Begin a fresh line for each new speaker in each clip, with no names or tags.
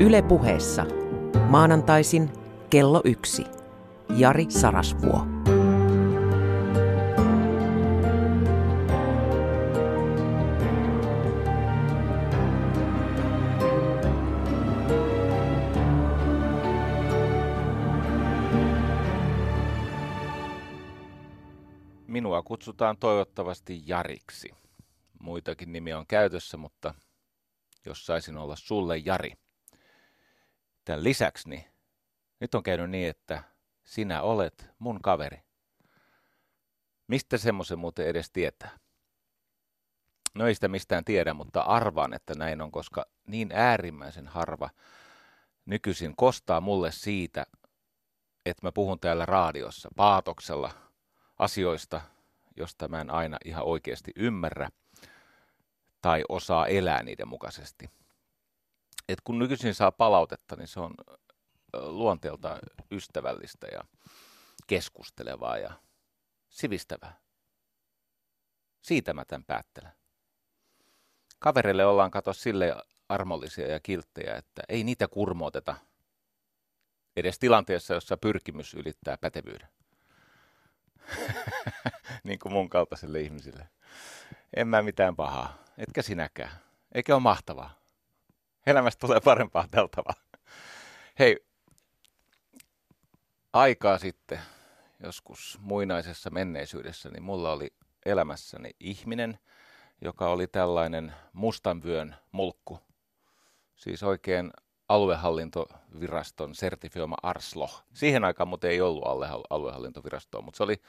Yle puheessa. Maanantaisin kello yksi. Jari Sarasvuo.
Minua kutsutaan toivottavasti Jariksi. Muitakin nimiä on käytössä, mutta jos saisin olla sulle Jari. Tämän lisäksi niin nyt on käynyt niin, että sinä olet mun kaveri. Mistä semmoisen muuten edes tietää? No ei sitä mistään tiedä, mutta arvaan, että näin on, koska niin äärimmäisen harva nykyisin kostaa mulle siitä, että mä puhun täällä raadiossa paatoksella asioista, josta mä en aina ihan oikeasti ymmärrä tai osaa elää niiden mukaisesti. Et kun nykyisin saa palautetta, niin se on luonteelta ystävällistä ja keskustelevaa ja sivistävää. Siitä mä tämän päättelen. Kavereille ollaan kato sille armollisia ja kilttejä, että ei niitä kurmooteta edes tilanteessa, jossa pyrkimys ylittää pätevyyden. niin kuin mun kaltaiselle ihmisille. En mä mitään pahaa, etkä sinäkään. Eikä ole mahtavaa. Elämästä tulee parempaa teltavaa. Hei, aikaa sitten, joskus muinaisessa menneisyydessä, niin mulla oli elämässäni ihminen, joka oli tällainen mustanvyön mulkku. Siis oikein aluehallintoviraston sertifioima Arslo. Siihen aikaan muuten ei ollut aluehallintovirastoa, mutta se oli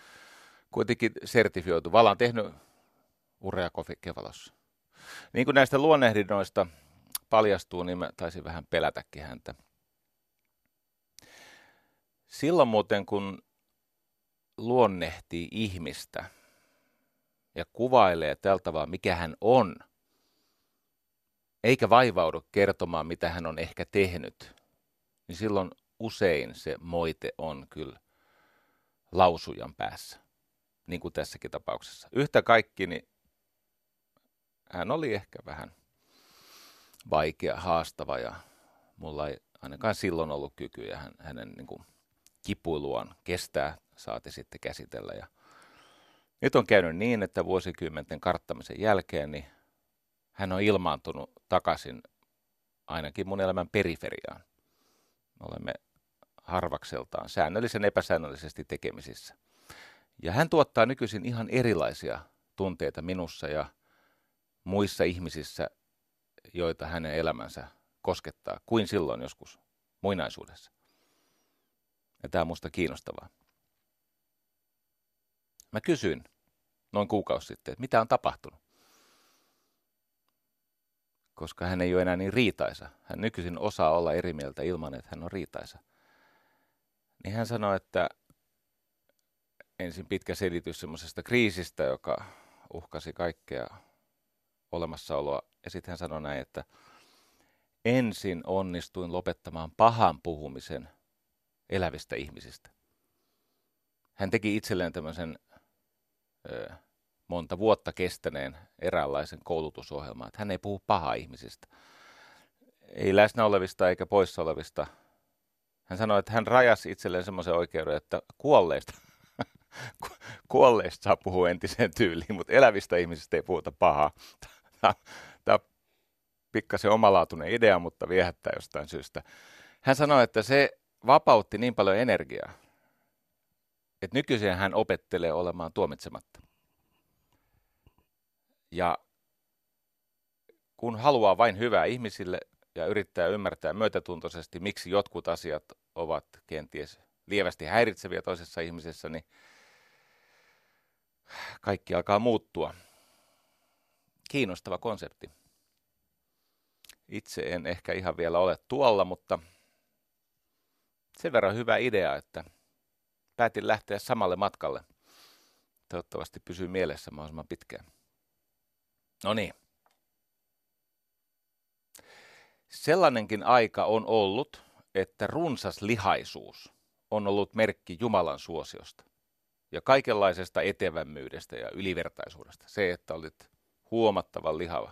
kuitenkin sertifioitu. Valan tehnyt urea Kevalossa. Niin kuin näistä luonnehdinnoista paljastuu, niin mä taisin vähän pelätäkin häntä. Silloin muuten, kun luonnehtii ihmistä ja kuvailee tältä vaan, mikä hän on, eikä vaivaudu kertomaan, mitä hän on ehkä tehnyt, niin silloin usein se moite on kyllä lausujan päässä, niin kuin tässäkin tapauksessa. Yhtä kaikki, niin hän oli ehkä vähän vaikea, haastava ja mulla ei ainakaan silloin ollut kykyjä hän, hänen niin kuin, kipuiluaan kestää, saati sitten käsitellä. Ja nyt on käynyt niin, että vuosikymmenten karttamisen jälkeen niin hän on ilmaantunut takaisin ainakin mun elämän periferiaan. Me olemme harvakseltaan säännöllisen epäsäännöllisesti tekemisissä. Ja hän tuottaa nykyisin ihan erilaisia tunteita minussa ja muissa ihmisissä, joita hänen elämänsä koskettaa, kuin silloin joskus muinaisuudessa. Ja tämä on musta kiinnostavaa. Mä kysyin noin kuukausi sitten, että mitä on tapahtunut. Koska hän ei ole enää niin riitaisa. Hän nykyisin osaa olla eri mieltä ilman, että hän on riitaisa. Niin hän sanoi, että ensin pitkä selitys semmoisesta kriisistä, joka uhkasi kaikkea olemassaoloa. Ja sitten hän sanoi näin, että ensin onnistuin lopettamaan pahan puhumisen elävistä ihmisistä. Hän teki itselleen tämmöisen ö, monta vuotta kestäneen eräänlaisen koulutusohjelman, että hän ei puhu pahaa ihmisistä. Ei läsnä olevista eikä poissa olevista. Hän sanoi, että hän rajasi itselleen semmoisen oikeuden, että kuolleista, kuolleista saa puhua entiseen tyyliin, mutta elävistä ihmisistä ei puhuta pahaa. Tämä on pikkasen omalaatuinen idea, mutta viehättää jostain syystä. Hän sanoi, että se vapautti niin paljon energiaa, että nykyisin hän opettelee olemaan tuomitsematta. Ja kun haluaa vain hyvää ihmisille ja yrittää ymmärtää myötätuntoisesti, miksi jotkut asiat ovat kenties lievästi häiritseviä toisessa ihmisessä, niin kaikki alkaa muuttua. Kiinnostava konsepti. Itse en ehkä ihan vielä ole tuolla, mutta sen verran hyvä idea, että päätin lähteä samalle matkalle. Toivottavasti pysyy mielessä mahdollisimman pitkään. No niin. Sellainenkin aika on ollut, että runsas lihaisuus on ollut merkki Jumalan suosiosta ja kaikenlaisesta etevämmyydestä ja ylivertaisuudesta. Se, että olit huomattavan lihava.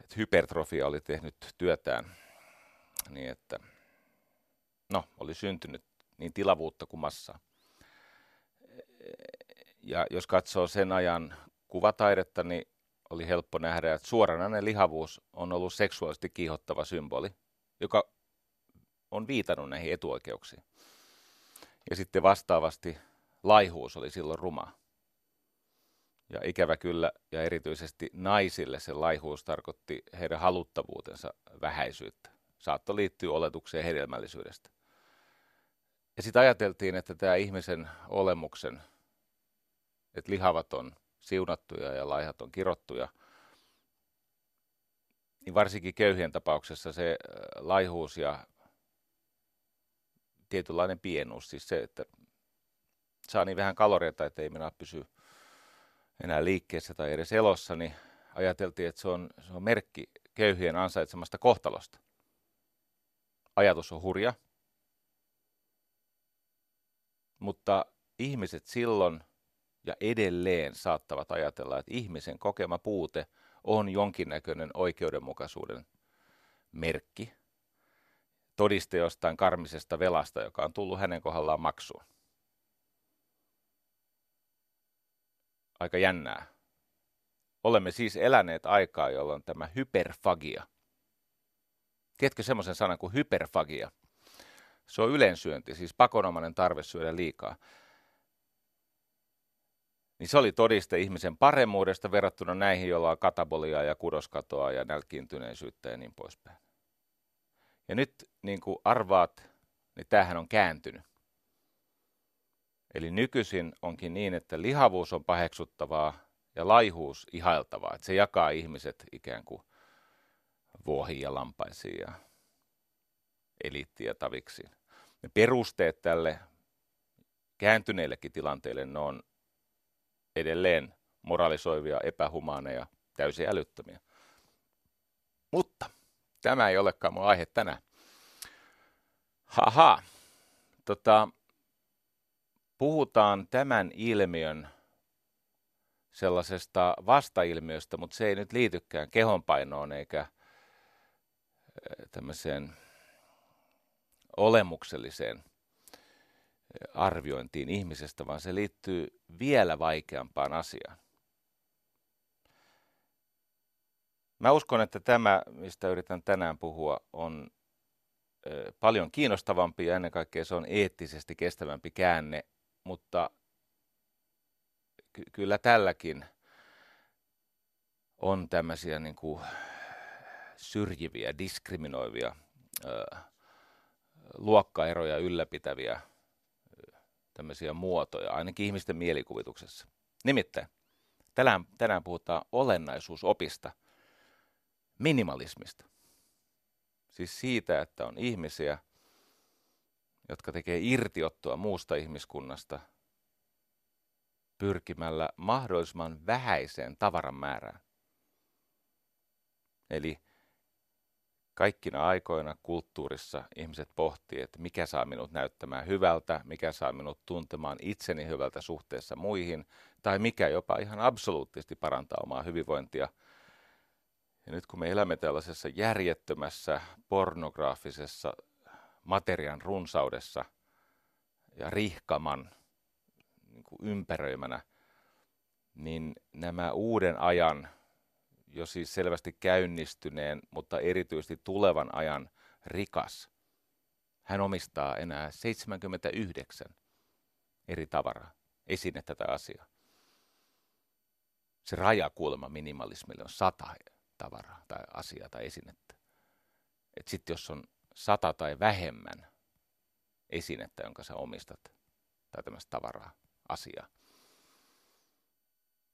Että hypertrofia oli tehnyt työtään Niin että, no, oli syntynyt niin tilavuutta kuin massaa. Ja jos katsoo sen ajan kuvataidetta, niin oli helppo nähdä, että suoranainen lihavuus on ollut seksuaalisesti kiihottava symboli, joka on viitannut näihin etuoikeuksiin. Ja sitten vastaavasti laihuus oli silloin ruma. Ja ikävä kyllä, ja erityisesti naisille se laihuus tarkoitti heidän haluttavuutensa vähäisyyttä. Saatto liittyä oletukseen hedelmällisyydestä. Ja sitten ajateltiin, että tämä ihmisen olemuksen, että lihavat on siunattuja ja laihat on kirottuja, niin varsinkin köyhien tapauksessa se äh, laihuus ja tietynlainen pienuus, siis se, että saa niin vähän kaloreita, että ei minä pysy enää liikkeessä tai edes elossa, niin ajateltiin, että se on, se on merkki köyhien ansaitsemasta kohtalosta. Ajatus on hurja, mutta ihmiset silloin ja edelleen saattavat ajatella, että ihmisen kokema puute on jonkinnäköinen oikeudenmukaisuuden merkki, todiste jostain karmisesta velasta, joka on tullut hänen kohdallaan maksuun. Aika jännää. Olemme siis eläneet aikaa, jolloin tämä hyperfagia. Tiedätkö semmoisen sanan kuin hyperfagia? Se on ylensyönti, siis pakonomainen tarve syödä liikaa. Niin se oli todiste ihmisen paremmuudesta verrattuna näihin, joilla on kataboliaa ja kudoskatoa ja nälkiintyneisyyttä ja niin poispäin. Ja nyt niin kuin arvaat, niin tämähän on kääntynyt. Eli nykyisin onkin niin, että lihavuus on paheksuttavaa ja laihuus ihailtavaa. Että se jakaa ihmiset ikään kuin vuohiin ja lampaisiin ja eliittiä taviksiin. Ne perusteet tälle kääntyneillekin tilanteille, ne on edelleen moralisoivia, epähumaaneja, täysin älyttömiä. Mutta tämä ei olekaan mun aihe tänään. Haha, tota, puhutaan tämän ilmiön sellaisesta vastailmiöstä, mutta se ei nyt liitykään kehonpainoon eikä tämmöiseen olemukselliseen arviointiin ihmisestä, vaan se liittyy vielä vaikeampaan asiaan. Mä uskon, että tämä, mistä yritän tänään puhua, on paljon kiinnostavampi ja ennen kaikkea se on eettisesti kestävämpi käänne, mutta ky- kyllä tälläkin on tämmöisiä niin kuin syrjiviä, diskriminoivia, luokkaeroja ylläpitäviä tämmöisiä muotoja, ainakin ihmisten mielikuvituksessa. Nimittäin tänään, tänään puhutaan olennaisuusopista, minimalismista. Siis siitä, että on ihmisiä, jotka tekee irtiottoa muusta ihmiskunnasta pyrkimällä mahdollisimman vähäiseen tavaran määrään. Eli kaikkina aikoina kulttuurissa ihmiset pohtii, että mikä saa minut näyttämään hyvältä, mikä saa minut tuntemaan itseni hyvältä suhteessa muihin, tai mikä jopa ihan absoluuttisesti parantaa omaa hyvinvointia. Ja nyt kun me elämme tällaisessa järjettömässä, pornograafisessa materian runsaudessa ja rihkaman niin kuin ympäröimänä, niin nämä uuden ajan jo siis selvästi käynnistyneen, mutta erityisesti tulevan ajan rikas. Hän omistaa enää 79 eri tavaraa, esine tätä asiaa. Se rajakulma minimalismille on sata tavaraa tai asiaa tai esinettä. Sitten jos on sata tai vähemmän esinettä, jonka sä omistat, tai tämmöistä tavaraa, asiaa,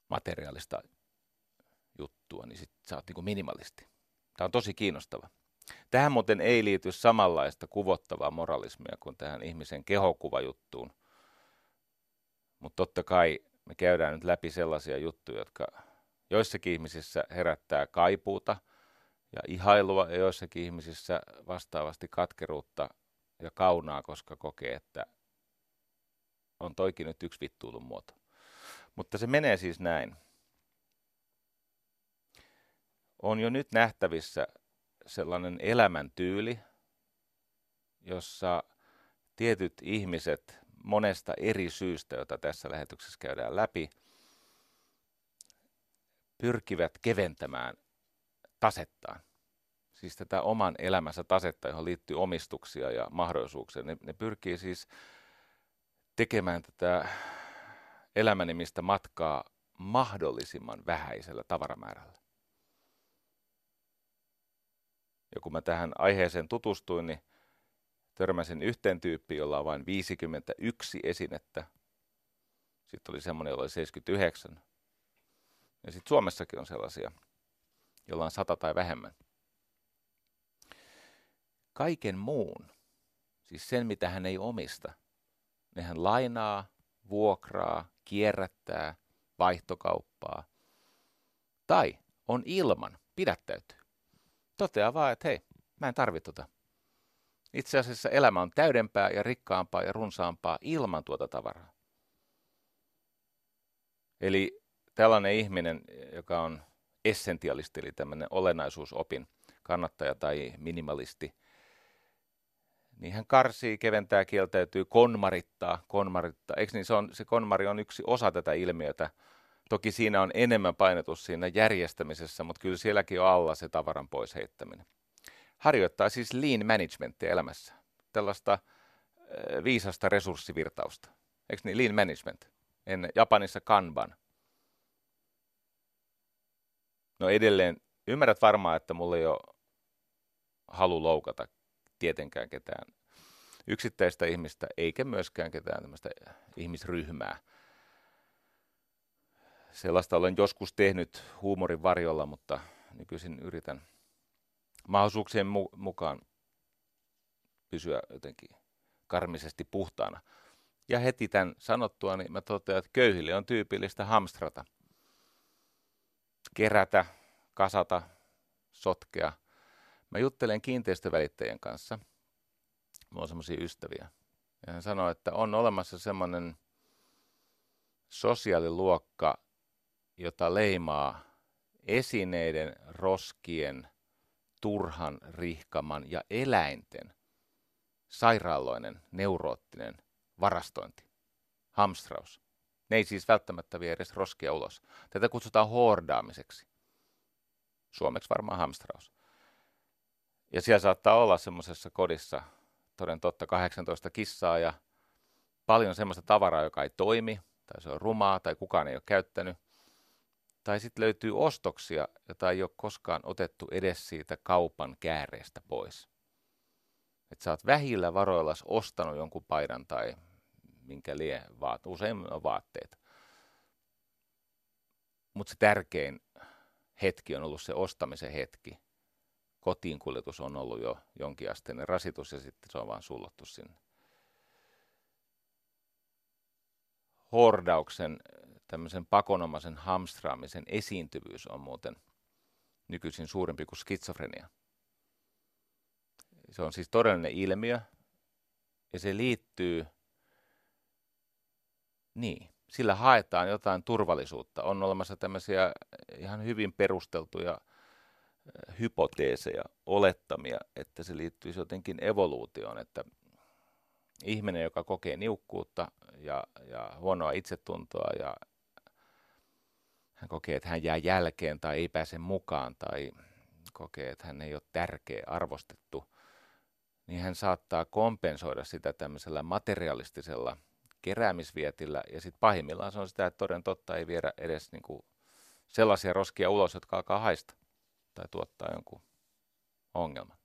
materiaalista juttua, niin sit sä oot niin minimalisti. Tämä on tosi kiinnostava. Tähän muuten ei liity samanlaista kuvottavaa moralismia kuin tähän ihmisen kehokuvajuttuun. Mutta totta kai me käydään nyt läpi sellaisia juttuja, jotka joissakin ihmisissä herättää kaipuuta ja ihailua ja joissakin ihmisissä vastaavasti katkeruutta ja kaunaa, koska kokee, että on toikin nyt yksi vittuulun muoto. Mutta se menee siis näin on jo nyt nähtävissä sellainen elämäntyyli, jossa tietyt ihmiset monesta eri syystä, jota tässä lähetyksessä käydään läpi, pyrkivät keventämään tasettaan. Siis tätä oman elämänsä tasetta, johon liittyy omistuksia ja mahdollisuuksia. Ne, ne pyrkii siis tekemään tätä elämänimistä matkaa mahdollisimman vähäisellä tavaramäärällä. Ja kun mä tähän aiheeseen tutustuin, niin törmäsin yhteen tyyppiin, jolla on vain 51 esinettä. Sitten oli semmoinen, jolla oli 79. Ja sitten Suomessakin on sellaisia, jolla on sata tai vähemmän. Kaiken muun, siis sen mitä hän ei omista, ne hän lainaa, vuokraa, kierrättää, vaihtokauppaa. Tai on ilman, pidättäytyy. Toteaa vaan, että hei, mä en tarvitse tota. Itse asiassa elämä on täydempää ja rikkaampaa ja runsaampaa ilman tuota tavaraa. Eli tällainen ihminen, joka on essentialisti, eli tämmöinen olennaisuusopin kannattaja tai minimalisti, niin hän karsii, keventää, kieltäytyy, konmarittaa, konmarittaa. Eikö niin, se, on, se konmari on yksi osa tätä ilmiötä. Toki siinä on enemmän painotus siinä järjestämisessä, mutta kyllä sielläkin on alla se tavaran pois heittäminen. Harjoittaa siis lean managementia elämässä, tällaista viisasta resurssivirtausta. Eikö niin, lean management? En, Japanissa kanban. No edelleen, ymmärrät varmaan, että mulla ei ole halu loukata tietenkään ketään yksittäistä ihmistä, eikä myöskään ketään tämmöistä ihmisryhmää. Sellaista olen joskus tehnyt huumorin varjolla, mutta nykyisin yritän mahdollisuuksien mu- mukaan pysyä jotenkin karmisesti puhtaana. Ja heti tämän sanottua, niin mä totean, että köyhille on tyypillistä hamstrata. Kerätä, kasata, sotkea – Mä juttelen kiinteistövälittäjien kanssa. Mulla on semmoisia ystäviä. Ja hän sanoi, että on olemassa semmoinen sosiaaliluokka, jota leimaa esineiden, roskien, turhan rihkaman ja eläinten sairaaloinen, neuroottinen varastointi, hamstraus. Ne ei siis välttämättä vie edes roskia ulos. Tätä kutsutaan hoordaamiseksi. Suomeksi varmaan hamstraus. Ja siellä saattaa olla semmoisessa kodissa toden totta 18 kissaa ja paljon semmoista tavaraa, joka ei toimi, tai se on rumaa, tai kukaan ei ole käyttänyt. Tai sitten löytyy ostoksia, jota ei ole koskaan otettu edes siitä kaupan kääreestä pois. Että sä oot vähillä varoilla ostanut jonkun paidan tai minkä lie, vaat, usein on vaatteita. Mutta se tärkein hetki on ollut se ostamisen hetki kotiin kuljetus on ollut jo jonkinasteinen rasitus ja sitten se on vaan sullottu sinne. Hordauksen, tämmöisen pakonomaisen hamstraamisen esiintyvyys on muuten nykyisin suurempi kuin skitsofrenia. Se on siis todellinen ilmiö ja se liittyy, niin, sillä haetaan jotain turvallisuutta. On olemassa tämmöisiä ihan hyvin perusteltuja hypoteeseja, olettamia, että se liittyisi jotenkin evoluutioon, että ihminen, joka kokee niukkuutta ja, ja huonoa itsetuntoa ja hän kokee, että hän jää jälkeen tai ei pääse mukaan tai kokee, että hän ei ole tärkeä, arvostettu, niin hän saattaa kompensoida sitä tämmöisellä materialistisella keräämisvietillä ja sitten pahimmillaan se on sitä, että toden totta ei viedä edes niinku sellaisia roskia ulos, jotka alkaa haista tai tuottaa jonkun ongelman.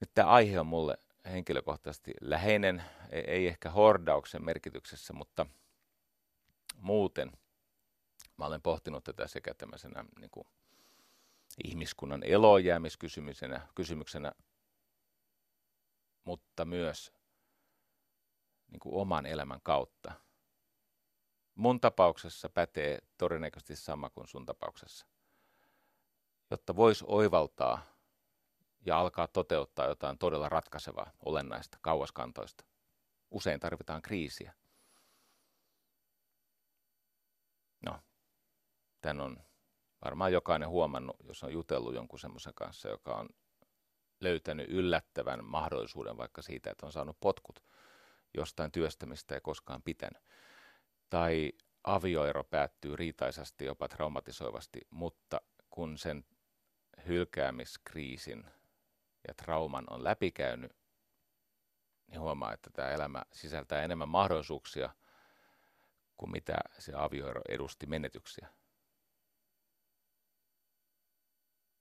Nyt tämä aihe on mulle henkilökohtaisesti läheinen, ei ehkä hordauksen merkityksessä, mutta muuten mä olen pohtinut tätä sekä tämmöisenä niin kuin ihmiskunnan elojäämiskysymyksenä kysymyksenä, mutta myös niin kuin oman elämän kautta mun tapauksessa pätee todennäköisesti sama kuin sun tapauksessa. Jotta voisi oivaltaa ja alkaa toteuttaa jotain todella ratkaisevaa, olennaista, kauaskantoista. Usein tarvitaan kriisiä. No, tämän on varmaan jokainen huomannut, jos on jutellut jonkun semmoisen kanssa, joka on löytänyt yllättävän mahdollisuuden vaikka siitä, että on saanut potkut jostain työstämistä ja koskaan pitänyt. Tai avioero päättyy riitaisasti, jopa traumatisoivasti, mutta kun sen hylkäämiskriisin ja trauman on läpikäynyt, niin huomaa, että tämä elämä sisältää enemmän mahdollisuuksia kuin mitä se avioero edusti menetyksiä.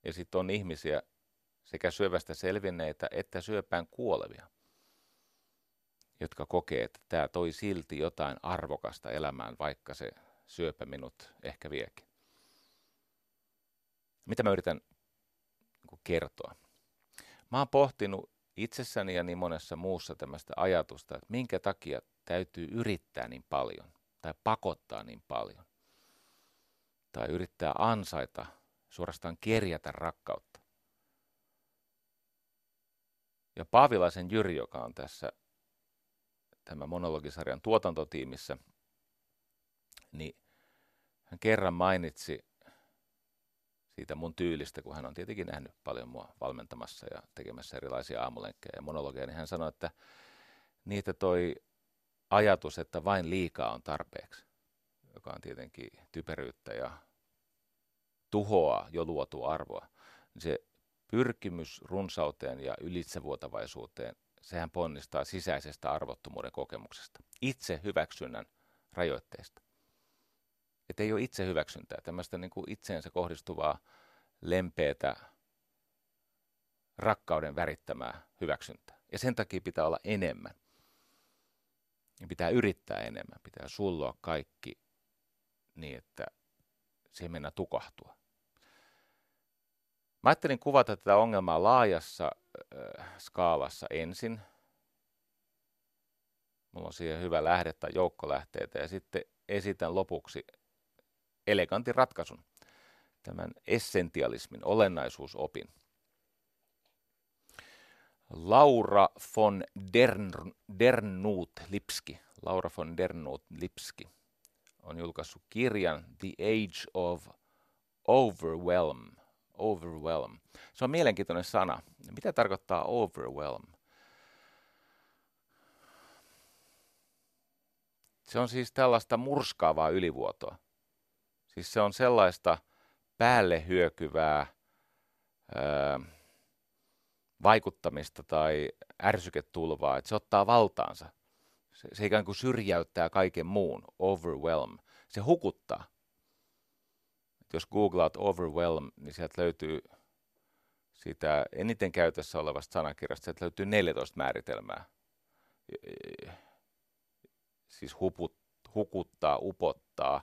Ja sitten on ihmisiä, sekä syövästä selvinneitä että syöpään kuolevia, jotka kokee, että tämä toi silti jotain arvokasta elämään, vaikka se syöpä minut ehkä viekin. Mitä mä yritän niin kertoa? Mä oon pohtinut itsessäni ja niin monessa muussa tämmöistä ajatusta, että minkä takia täytyy yrittää niin paljon tai pakottaa niin paljon tai yrittää ansaita, suorastaan kerjätä rakkautta. Ja Paavilaisen Jyri, joka on tässä tämän monologisarjan tuotantotiimissä, niin hän kerran mainitsi siitä mun tyylistä, kun hän on tietenkin nähnyt paljon mua valmentamassa ja tekemässä erilaisia aamulenkkejä ja monologeja, niin hän sanoi, että niitä toi ajatus, että vain liikaa on tarpeeksi, joka on tietenkin typeryyttä ja tuhoaa jo luotua arvoa, niin se pyrkimys runsauteen ja ylitsevuotavaisuuteen, sehän ponnistaa sisäisestä arvottomuuden kokemuksesta, itse hyväksynnän rajoitteista. Että ei ole itse hyväksyntää, tämmöistä niin kuin itseensä kohdistuvaa lempeätä rakkauden värittämää hyväksyntää. Ja sen takia pitää olla enemmän. Ja pitää yrittää enemmän, pitää sulloa kaikki niin, että ei mennä tukahtua. Mä ajattelin kuvata tätä ongelmaa laajassa äh, skaalassa ensin. Mulla on siihen hyvä lähde tai joukkolähteitä ja sitten esitän lopuksi elegantin ratkaisun, tämän essentialismin, olennaisuusopin. Laura von Dern, Dernut Lipski, Laura von Dernut Lipski on julkaissut kirjan The Age of Overwhelm. Overwhelm. Se on mielenkiintoinen sana. Mitä tarkoittaa overwhelm? Se on siis tällaista murskaavaa ylivuotoa. Siis se on sellaista päälle hyökyvää ää, vaikuttamista tai ärsyketulvaa, että se ottaa valtaansa. Se, se ikään kuin syrjäyttää kaiken muun, overwhelm. Se hukuttaa. Et jos googlaat overwhelm, niin sieltä löytyy sitä eniten käytössä olevasta sanakirjasta, sieltä löytyy 14 määritelmää. Siis huput, hukuttaa, upottaa,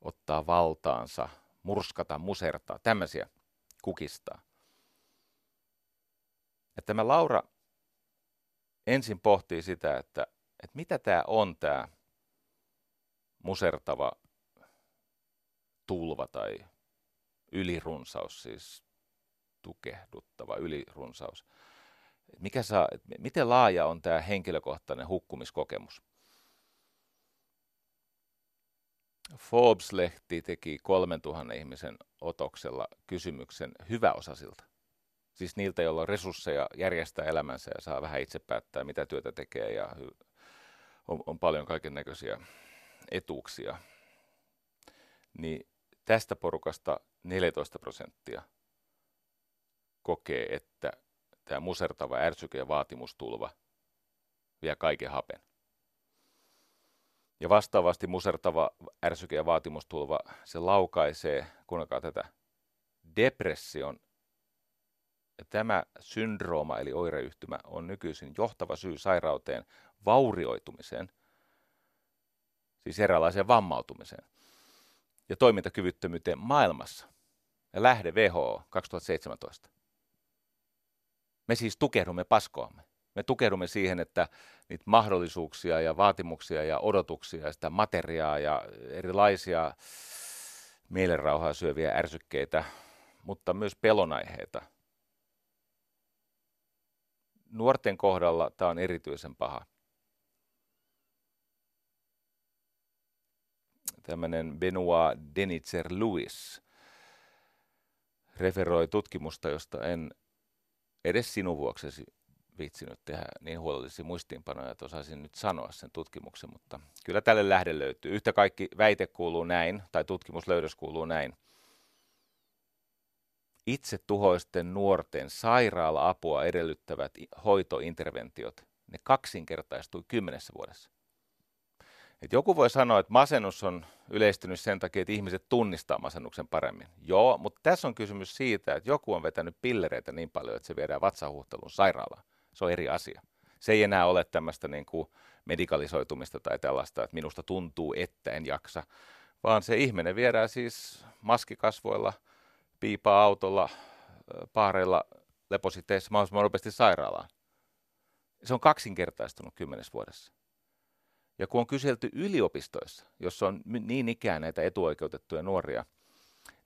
ottaa valtaansa, murskata, musertaa, tämmöisiä kukistaa. Että tämä Laura ensin pohtii sitä, että, että mitä tämä on tämä musertava tulva tai ylirunsaus, siis tukehduttava ylirunsaus. Mikä saa, miten laaja on tämä henkilökohtainen hukkumiskokemus? Forbes-lehti teki 3000 ihmisen otoksella kysymyksen hyväosaisilta. Siis niiltä, joilla on resursseja järjestää elämänsä ja saa vähän itse päättää, mitä työtä tekee ja on, on paljon kaiken näköisiä etuuksia. Niin tästä porukasta 14 prosenttia kokee, että tämä musertava ärsyke ja vaatimustulva vie kaiken hapen. Ja vastaavasti musertava ärsyke ja vaatimustulva, se laukaisee, kuunnelkaa tätä, depression. Ja tämä syndrooma eli oireyhtymä on nykyisin johtava syy sairauteen, vaurioitumiseen, siis eräänlaiseen vammautumiseen ja toimintakyvyttömyyteen maailmassa. Ja lähde WHO 2017. Me siis tukehdumme paskoamme. Me tukehdumme siihen, että niitä mahdollisuuksia ja vaatimuksia ja odotuksia ja sitä materiaa ja erilaisia mielenrauhaa syöviä ärsykkeitä, mutta myös pelonaiheita. Nuorten kohdalla tämä on erityisen paha. Tämmöinen Benoit Denitzer Lewis referoi tutkimusta, josta en edes sinun vuoksesi viitsinyt tehdä niin huolellisia muistiinpanoja, että osaisin nyt sanoa sen tutkimuksen, mutta kyllä tälle lähde löytyy. Yhtä kaikki väite kuuluu näin, tai tutkimuslöydös kuuluu näin. Itse tuhoisten nuorten sairaala-apua edellyttävät hoitointerventiot, ne kaksinkertaistui kymmenessä vuodessa. Et joku voi sanoa, että masennus on yleistynyt sen takia, että ihmiset tunnistaa masennuksen paremmin. Joo, mutta tässä on kysymys siitä, että joku on vetänyt pillereitä niin paljon, että se viedään vatsahuhtelun sairaalaan. Se on eri asia. Se ei enää ole tämmöistä niin kuin medikalisoitumista tai tällaista, että minusta tuntuu, että en jaksa, vaan se ihminen viedään siis maskikasvoilla, piipaa autolla, paareilla, lepositeissa mahdollisimman nopeasti sairaalaan. Se on kaksinkertaistunut kymmenes vuodessa. Ja kun on kyselty yliopistoissa, jossa on niin ikään näitä etuoikeutettuja nuoria,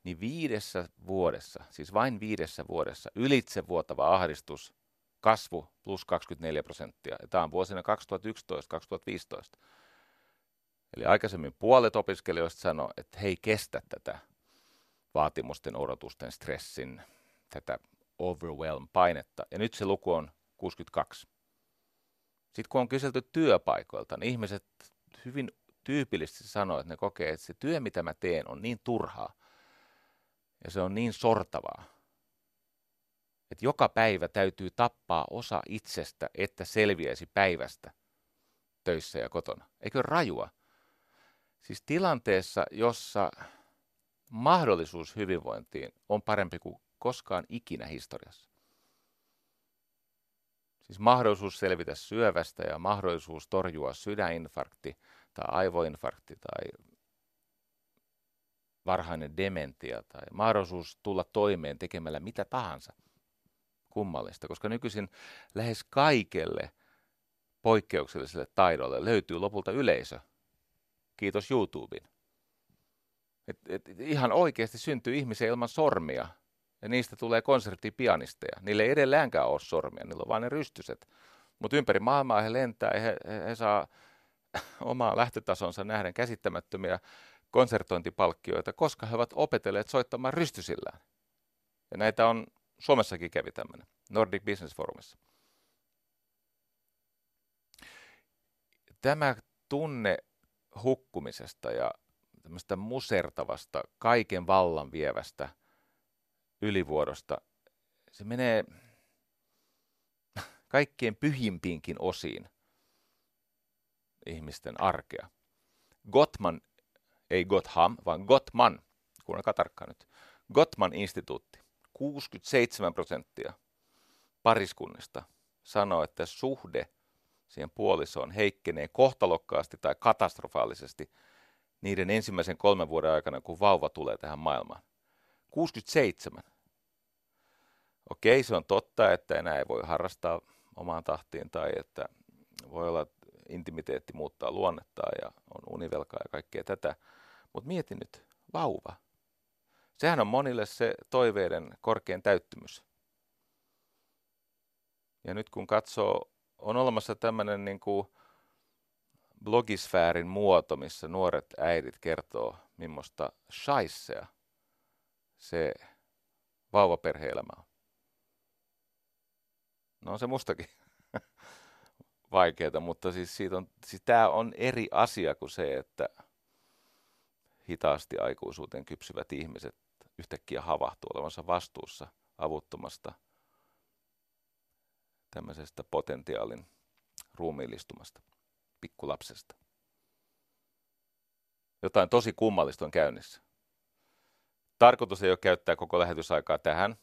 niin viidessä vuodessa, siis vain viidessä vuodessa, ylitsevuotava ahdistus, kasvu plus 24 prosenttia. Ja tämä on vuosina 2011-2015. Eli aikaisemmin puolet opiskelijoista sanoi, että he ei kestä tätä vaatimusten, odotusten, stressin, tätä overwhelm-painetta. Ja nyt se luku on 62. Sitten kun on kyselty työpaikoilta, niin ihmiset hyvin tyypillisesti sanoo, että ne kokee, että se työ, mitä mä teen, on niin turhaa ja se on niin sortavaa, että joka päivä täytyy tappaa osa itsestä, että selviäisi päivästä töissä ja kotona. Eikö rajua? Siis tilanteessa, jossa mahdollisuus hyvinvointiin on parempi kuin koskaan ikinä historiassa. Siis mahdollisuus selvitä syövästä ja mahdollisuus torjua sydäninfarkti tai aivoinfarkti tai varhainen dementia tai mahdollisuus tulla toimeen tekemällä mitä tahansa kummallista, koska nykyisin lähes kaikelle poikkeukselliselle taidolle löytyy lopulta yleisö. Kiitos YouTuben. Et, et, ihan oikeasti syntyy ihmisiä ilman sormia, ja niistä tulee konserttipianisteja. Niille ei edelläänkään ole sormia, niillä on vain ne rystyset. Mutta ympäri maailmaa he lentää he, he, he saa omaa lähtötasonsa nähden käsittämättömiä konsertointipalkkioita, koska he ovat opetelleet soittamaan rystysillään. Ja näitä on, Suomessakin kävi tämmöinen, Nordic Business Forumissa. Tämä tunne hukkumisesta ja tämmöistä musertavasta, kaiken vallan vievästä – ylivuodosta, se menee kaikkien pyhimpiinkin osiin ihmisten arkea. Gottman, ei Gotham, vaan Gottman, kuunnelkaa tarkkaan nyt, Gottman instituutti, 67 prosenttia pariskunnista sanoo, että suhde siihen puolisoon heikkenee kohtalokkaasti tai katastrofaalisesti niiden ensimmäisen kolmen vuoden aikana, kun vauva tulee tähän maailmaan. 67. Okei, se on totta, että enää ei voi harrastaa omaan tahtiin tai että voi olla, että intimiteetti muuttaa luonnetta ja on univelkaa ja kaikkea tätä. Mutta mieti nyt, vauva. Sehän on monille se toiveiden korkein täyttymys. Ja nyt kun katsoo, on olemassa tämmöinen niin kuin blogisfäärin muoto, missä nuoret äidit kertoo, millaista shaissea – se vauvaperheelämä on? No on se mustakin vaikeaa, mutta siis, siitä on, siis tämä on eri asia kuin se, että hitaasti aikuisuuteen kypsyvät ihmiset yhtäkkiä havahtuu olevansa vastuussa avuttomasta tämmöisestä potentiaalin ruumiillistumasta, pikkulapsesta. Jotain tosi kummallista on käynnissä. Tarkoitus ei ole käyttää koko lähetysaikaa tähän,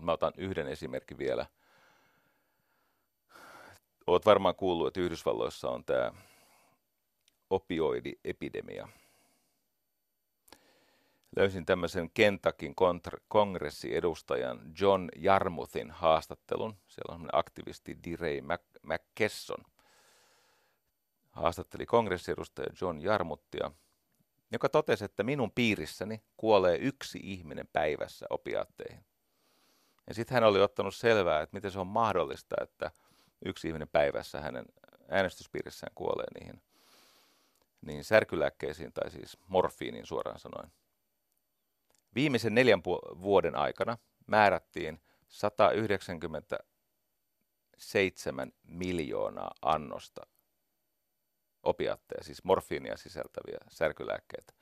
mä otan yhden esimerkin vielä. Olet varmaan kuullut, että Yhdysvalloissa on tämä opioidiepidemia. Löysin tämmöisen Kentakin kongressiedustajan John Jarmuthin haastattelun. Siellä on aktivisti Direi McKesson. Haastatteli kongressiedustaja John Jarmuttia – joka totesi, että minun piirissäni kuolee yksi ihminen päivässä opiaatteihin. Ja sitten hän oli ottanut selvää, että miten se on mahdollista, että yksi ihminen päivässä hänen äänestyspiirissään kuolee niihin niin särkylääkkeisiin tai siis morfiiniin suoraan sanoen. Viimeisen neljän vuoden aikana määrättiin 197 miljoonaa annosta opiatteja, siis morfiinia sisältäviä särkylääkkeitä.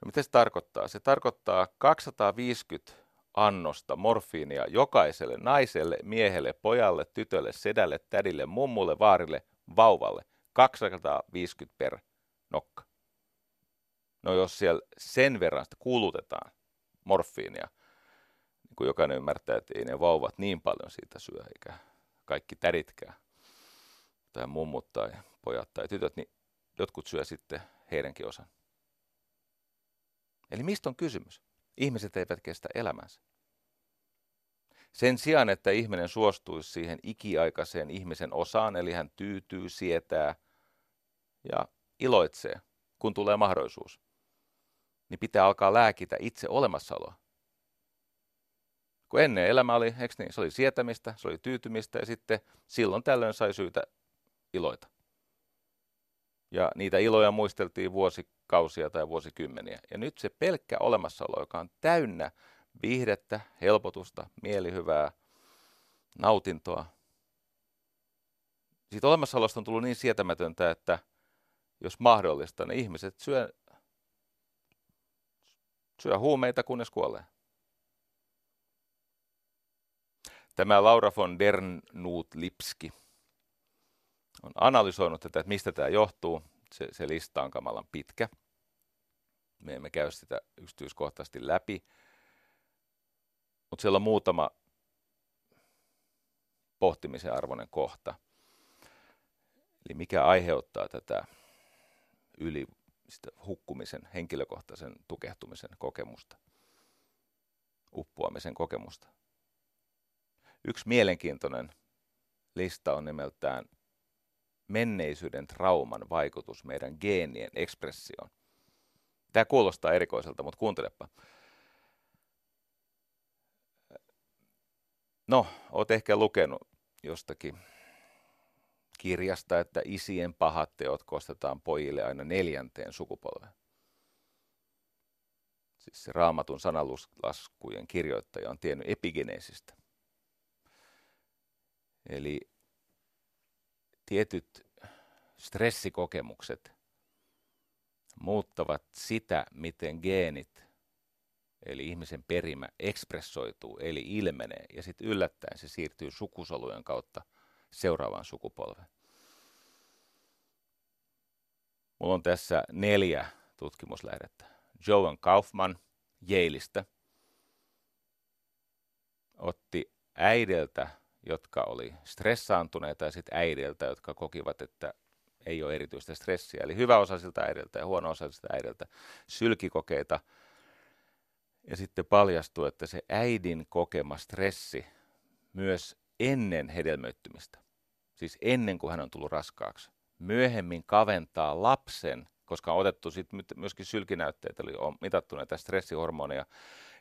No mitä se tarkoittaa? Se tarkoittaa 250 annosta morfiinia jokaiselle naiselle, miehelle, pojalle, tytölle, sedälle, tädille, mummulle, vaarille, vauvalle. 250 per nokka. No jos siellä sen verran sitä kulutetaan morfiinia, niin kuin jokainen ymmärtää, että ei ne vauvat niin paljon siitä syö, eikä kaikki täditkään, tai mummut tai pojat tai tytöt, niin jotkut syö sitten heidänkin osan. Eli mistä on kysymys? Ihmiset eivät kestä elämänsä. Sen sijaan, että ihminen suostuisi siihen ikiaikaiseen ihmisen osaan, eli hän tyytyy, sietää ja iloitsee, kun tulee mahdollisuus, niin pitää alkaa lääkitä itse olemassaoloa. Kun ennen elämä oli, eikö niin, se oli sietämistä, se oli tyytymistä ja sitten silloin tällöin sai syytä iloita. Ja niitä iloja muisteltiin vuosikausia tai vuosikymmeniä. Ja nyt se pelkkä olemassaolo, joka on täynnä viihdettä, helpotusta, mielihyvää, nautintoa. Siitä olemassaolosta on tullut niin sietämätöntä, että jos mahdollista, ne ihmiset syö, syö huumeita, kunnes kuolee. Tämä Laura von Dernut Lipski on analysoinut tätä, että mistä tämä johtuu. Se, se lista on kamalan pitkä. Me emme käy sitä yksityiskohtaisesti läpi. Mutta siellä on muutama pohtimisen arvoinen kohta. Eli mikä aiheuttaa tätä yli sitä hukkumisen, henkilökohtaisen tukehtumisen kokemusta, uppoamisen kokemusta. Yksi mielenkiintoinen lista on nimeltään menneisyyden trauman vaikutus meidän geenien ekspressioon. Tämä kuulostaa erikoiselta, mutta kuuntelepa. No, oot ehkä lukenut jostakin kirjasta, että isien pahat teot kostetaan pojille aina neljänteen sukupolveen. Siis se raamatun sanalaskujen kirjoittaja on tiennyt epigeneesistä. Eli tietyt stressikokemukset muuttavat sitä, miten geenit eli ihmisen perimä ekspressoituu, eli ilmenee, ja sitten yllättäen se siirtyy sukusolujen kautta seuraavaan sukupolveen. Mulla on tässä neljä tutkimuslähdettä. Joan Kaufman Yaleista otti äideltä, jotka oli stressaantuneita, ja sitten äideltä, jotka kokivat, että ei ole erityistä stressiä. Eli hyväosaisilta äideltä ja huono-osaisilta äideltä sylkikokeita – ja sitten paljastuu, että se äidin kokema stressi myös ennen hedelmöittymistä, siis ennen kuin hän on tullut raskaaksi, myöhemmin kaventaa lapsen, koska on otettu sitten myöskin sylkinäytteitä, eli on mitattu näitä stressihormoneja,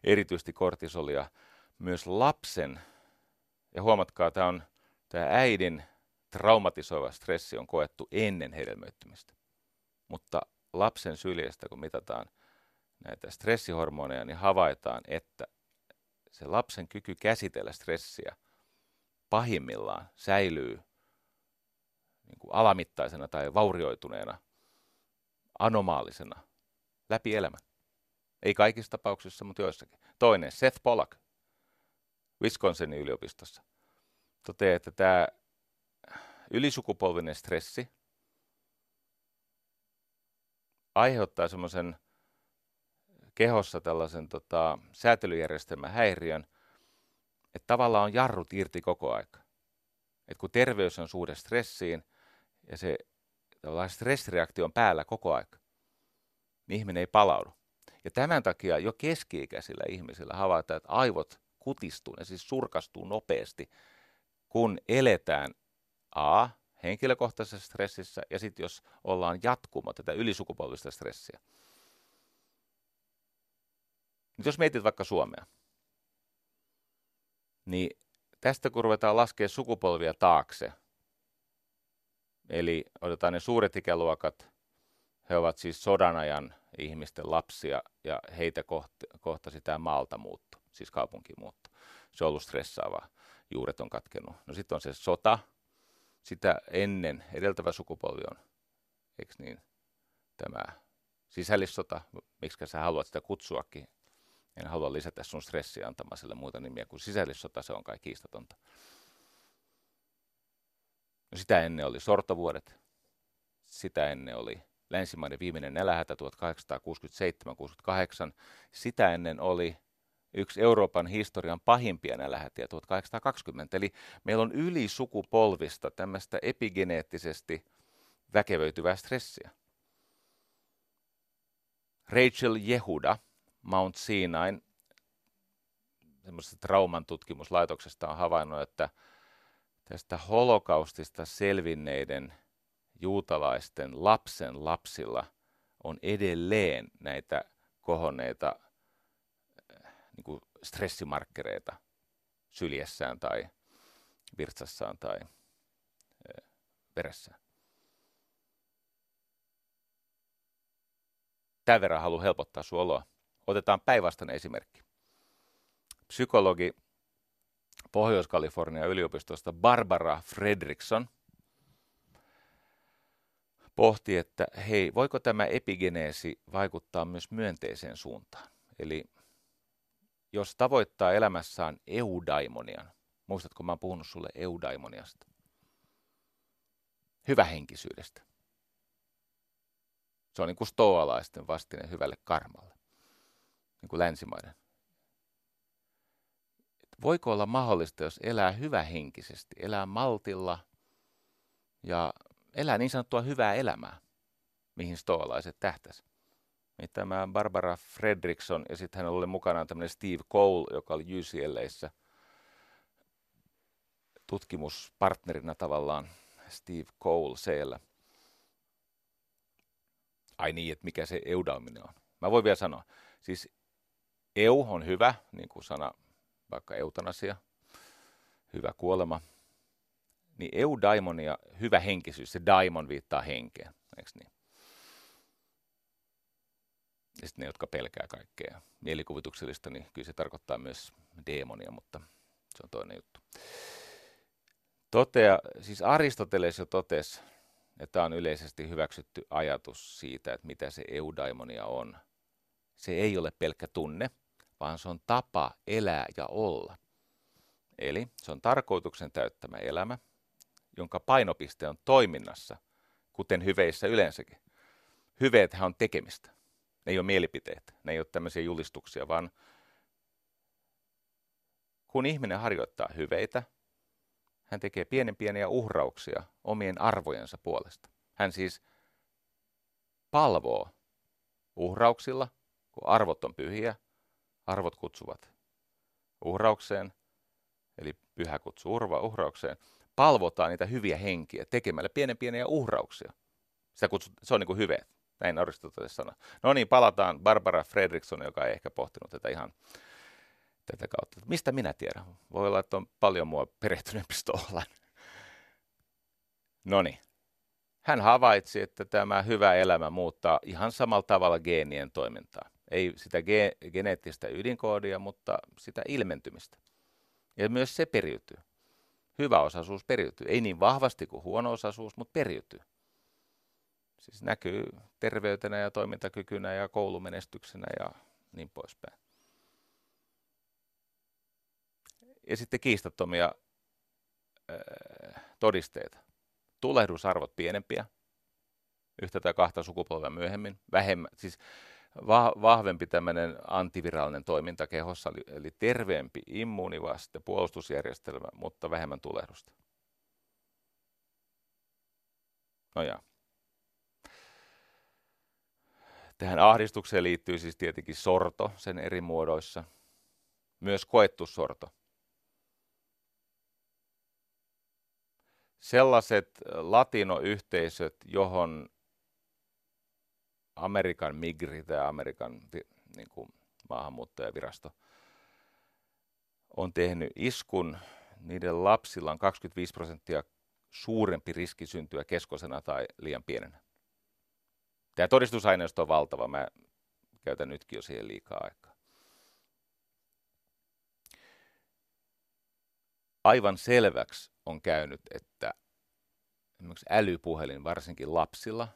erityisesti kortisolia, myös lapsen, ja huomatkaa, tämä on tämä äidin traumatisoiva stressi on koettu ennen hedelmöittymistä. Mutta lapsen syljestä, kun mitataan näitä stressihormoneja, niin havaitaan, että se lapsen kyky käsitellä stressiä pahimmillaan säilyy niin kuin alamittaisena tai vaurioituneena, anomaalisena läpi elämän. Ei kaikissa tapauksissa, mutta joissakin. Toinen, Seth Pollack, Wisconsinin yliopistossa, toteaa, että tämä ylisukupolvinen stressi aiheuttaa semmoisen kehossa tällaisen tota, säätelyjärjestelmän häiriön, että tavallaan on jarrut irti koko aika. Et kun terveys on suhde stressiin ja se tavallaan stressireaktio on päällä koko aika, niin ihminen ei palaudu. Ja tämän takia jo keski-ikäisillä ihmisillä havaitaan, että aivot kutistuu, ne siis surkastuu nopeasti, kun eletään A, henkilökohtaisessa stressissä, ja sitten jos ollaan jatkumo tätä ylisukupolvista stressiä. Nyt jos mietit vaikka Suomea, niin tästä kun ruvetaan laskemaan sukupolvia taakse, eli otetaan ne suuret ikäluokat, he ovat siis sodan ajan ihmisten lapsia ja heitä kohtasi tämä maalta muutto, siis kaupunkimuutto. se on ollut stressaavaa. Juuret on katkennut. No sitten on se sota. Sitä ennen edeltävä sukupolvi on, eikö niin, tämä sisällissota, miksi sä haluat sitä kutsuakin. En halua lisätä sun stressiä antamaan sille muuta nimiä kuin sisällissota, se on kai kiistatonta. No sitä ennen oli sortovuodet, sitä ennen oli länsimaiden viimeinen nälähätä 1867-68, sitä ennen oli yksi Euroopan historian pahimpia nälähätiä 1820. Eli meillä on yli sukupolvista tämmöistä epigeneettisesti väkevöityvää stressiä. Rachel Jehuda Mount Sinain trauman tutkimuslaitoksesta on havainnut, että tästä holokaustista selvinneiden juutalaisten lapsen lapsilla on edelleen näitä kohonneita niin kuin stressimarkkereita syljessään tai virtsassaan tai veressään. Tämän verran haluan helpottaa sun oloa. Otetaan päinvastainen esimerkki. Psykologi Pohjois-Kalifornian yliopistosta Barbara Fredrickson pohti, että hei, voiko tämä epigeneesi vaikuttaa myös myönteiseen suuntaan? Eli jos tavoittaa elämässään eudaimonian, muistatko mä oon puhunut sulle eudaimoniasta? Hyvähenkisyydestä. Se on niin kuin stoalaisten vastine hyvälle karmalle, niin kuin länsimaiden. voiko olla mahdollista, jos elää hyvähenkisesti, elää maltilla ja elää niin sanottua hyvää elämää, mihin stoalaiset tähtäisi. Niin tämä Barbara Fredrickson ja sitten hän oli mukana tämmöinen Steve Cole, joka oli UCLAissa tutkimuspartnerina tavallaan Steve Cole siellä. Ai niin, että mikä se eudaaminen on. Mä voin vielä sanoa, siis eu on hyvä, niin kuin sana vaikka eutanasia, hyvä kuolema. Niin eudaimonia, hyvä henkisyys, se daimon viittaa henkeen, eikö niin? Ja sitten ne, jotka pelkää kaikkea mielikuvituksellista, niin kyllä se tarkoittaa myös demonia, mutta se on toinen juttu. Totea, siis Aristoteles jo totesi, että on yleisesti hyväksytty ajatus siitä, että mitä se eudaimonia on. Se ei ole pelkkä tunne, vaan se on tapa elää ja olla. Eli se on tarkoituksen täyttämä elämä, jonka painopiste on toiminnassa, kuten hyveissä yleensäkin. Hyveethän on tekemistä. Ne ei ole mielipiteitä, ne ei ole tämmöisiä julistuksia, vaan kun ihminen harjoittaa hyveitä, hän tekee pienen pieniä uhrauksia omien arvojensa puolesta. Hän siis palvoo uhrauksilla, kun arvot on pyhiä, arvot kutsuvat uhraukseen, eli pyhä kutsuu urva uhraukseen, palvotaan niitä hyviä henkiä tekemällä pienen pieniä uhrauksia. Sitä kutsut, se on niin kuin hyveet, näin Aristoteles sanoi. No niin, palataan Barbara Fredrickson, joka ei ehkä pohtinut tätä ihan tätä kautta. Mistä minä tiedän? Voi olla, että on paljon mua perehtyneempi stoolainen. No niin. Hän havaitsi, että tämä hyvä elämä muuttaa ihan samalla tavalla geenien toimintaa. Ei sitä ge- geneettistä ydinkoodia, mutta sitä ilmentymistä. Ja myös se periytyy. Hyvä osaisuus periytyy. Ei niin vahvasti kuin huono osaisuus, mutta periytyy. Siis näkyy terveytenä ja toimintakykynä ja koulumenestyksenä ja niin poispäin. Ja sitten kiistattomia äh, todisteita. Tulehdusarvot pienempiä, yhtä tai kahta sukupolvea myöhemmin, vähemmän, siis va- vahvempi tämmöinen antivirallinen toiminta kehossa, eli, eli terveempi immuunivaste, puolustusjärjestelmä, mutta vähemmän tulehdusta. No ja. Tähän ahdistukseen liittyy siis tietenkin sorto sen eri muodoissa, myös koettu sorto. sellaiset latinoyhteisöt, johon Amerikan migri tai Amerikan niin kuin maahanmuuttajavirasto on tehnyt iskun, niiden lapsilla on 25 prosenttia suurempi riski syntyä keskosena tai liian pienenä. Tämä todistusaineisto on valtava. Mä käytän nytkin jo siihen liikaa aikaa. aivan selväksi on käynyt, että esimerkiksi älypuhelin varsinkin lapsilla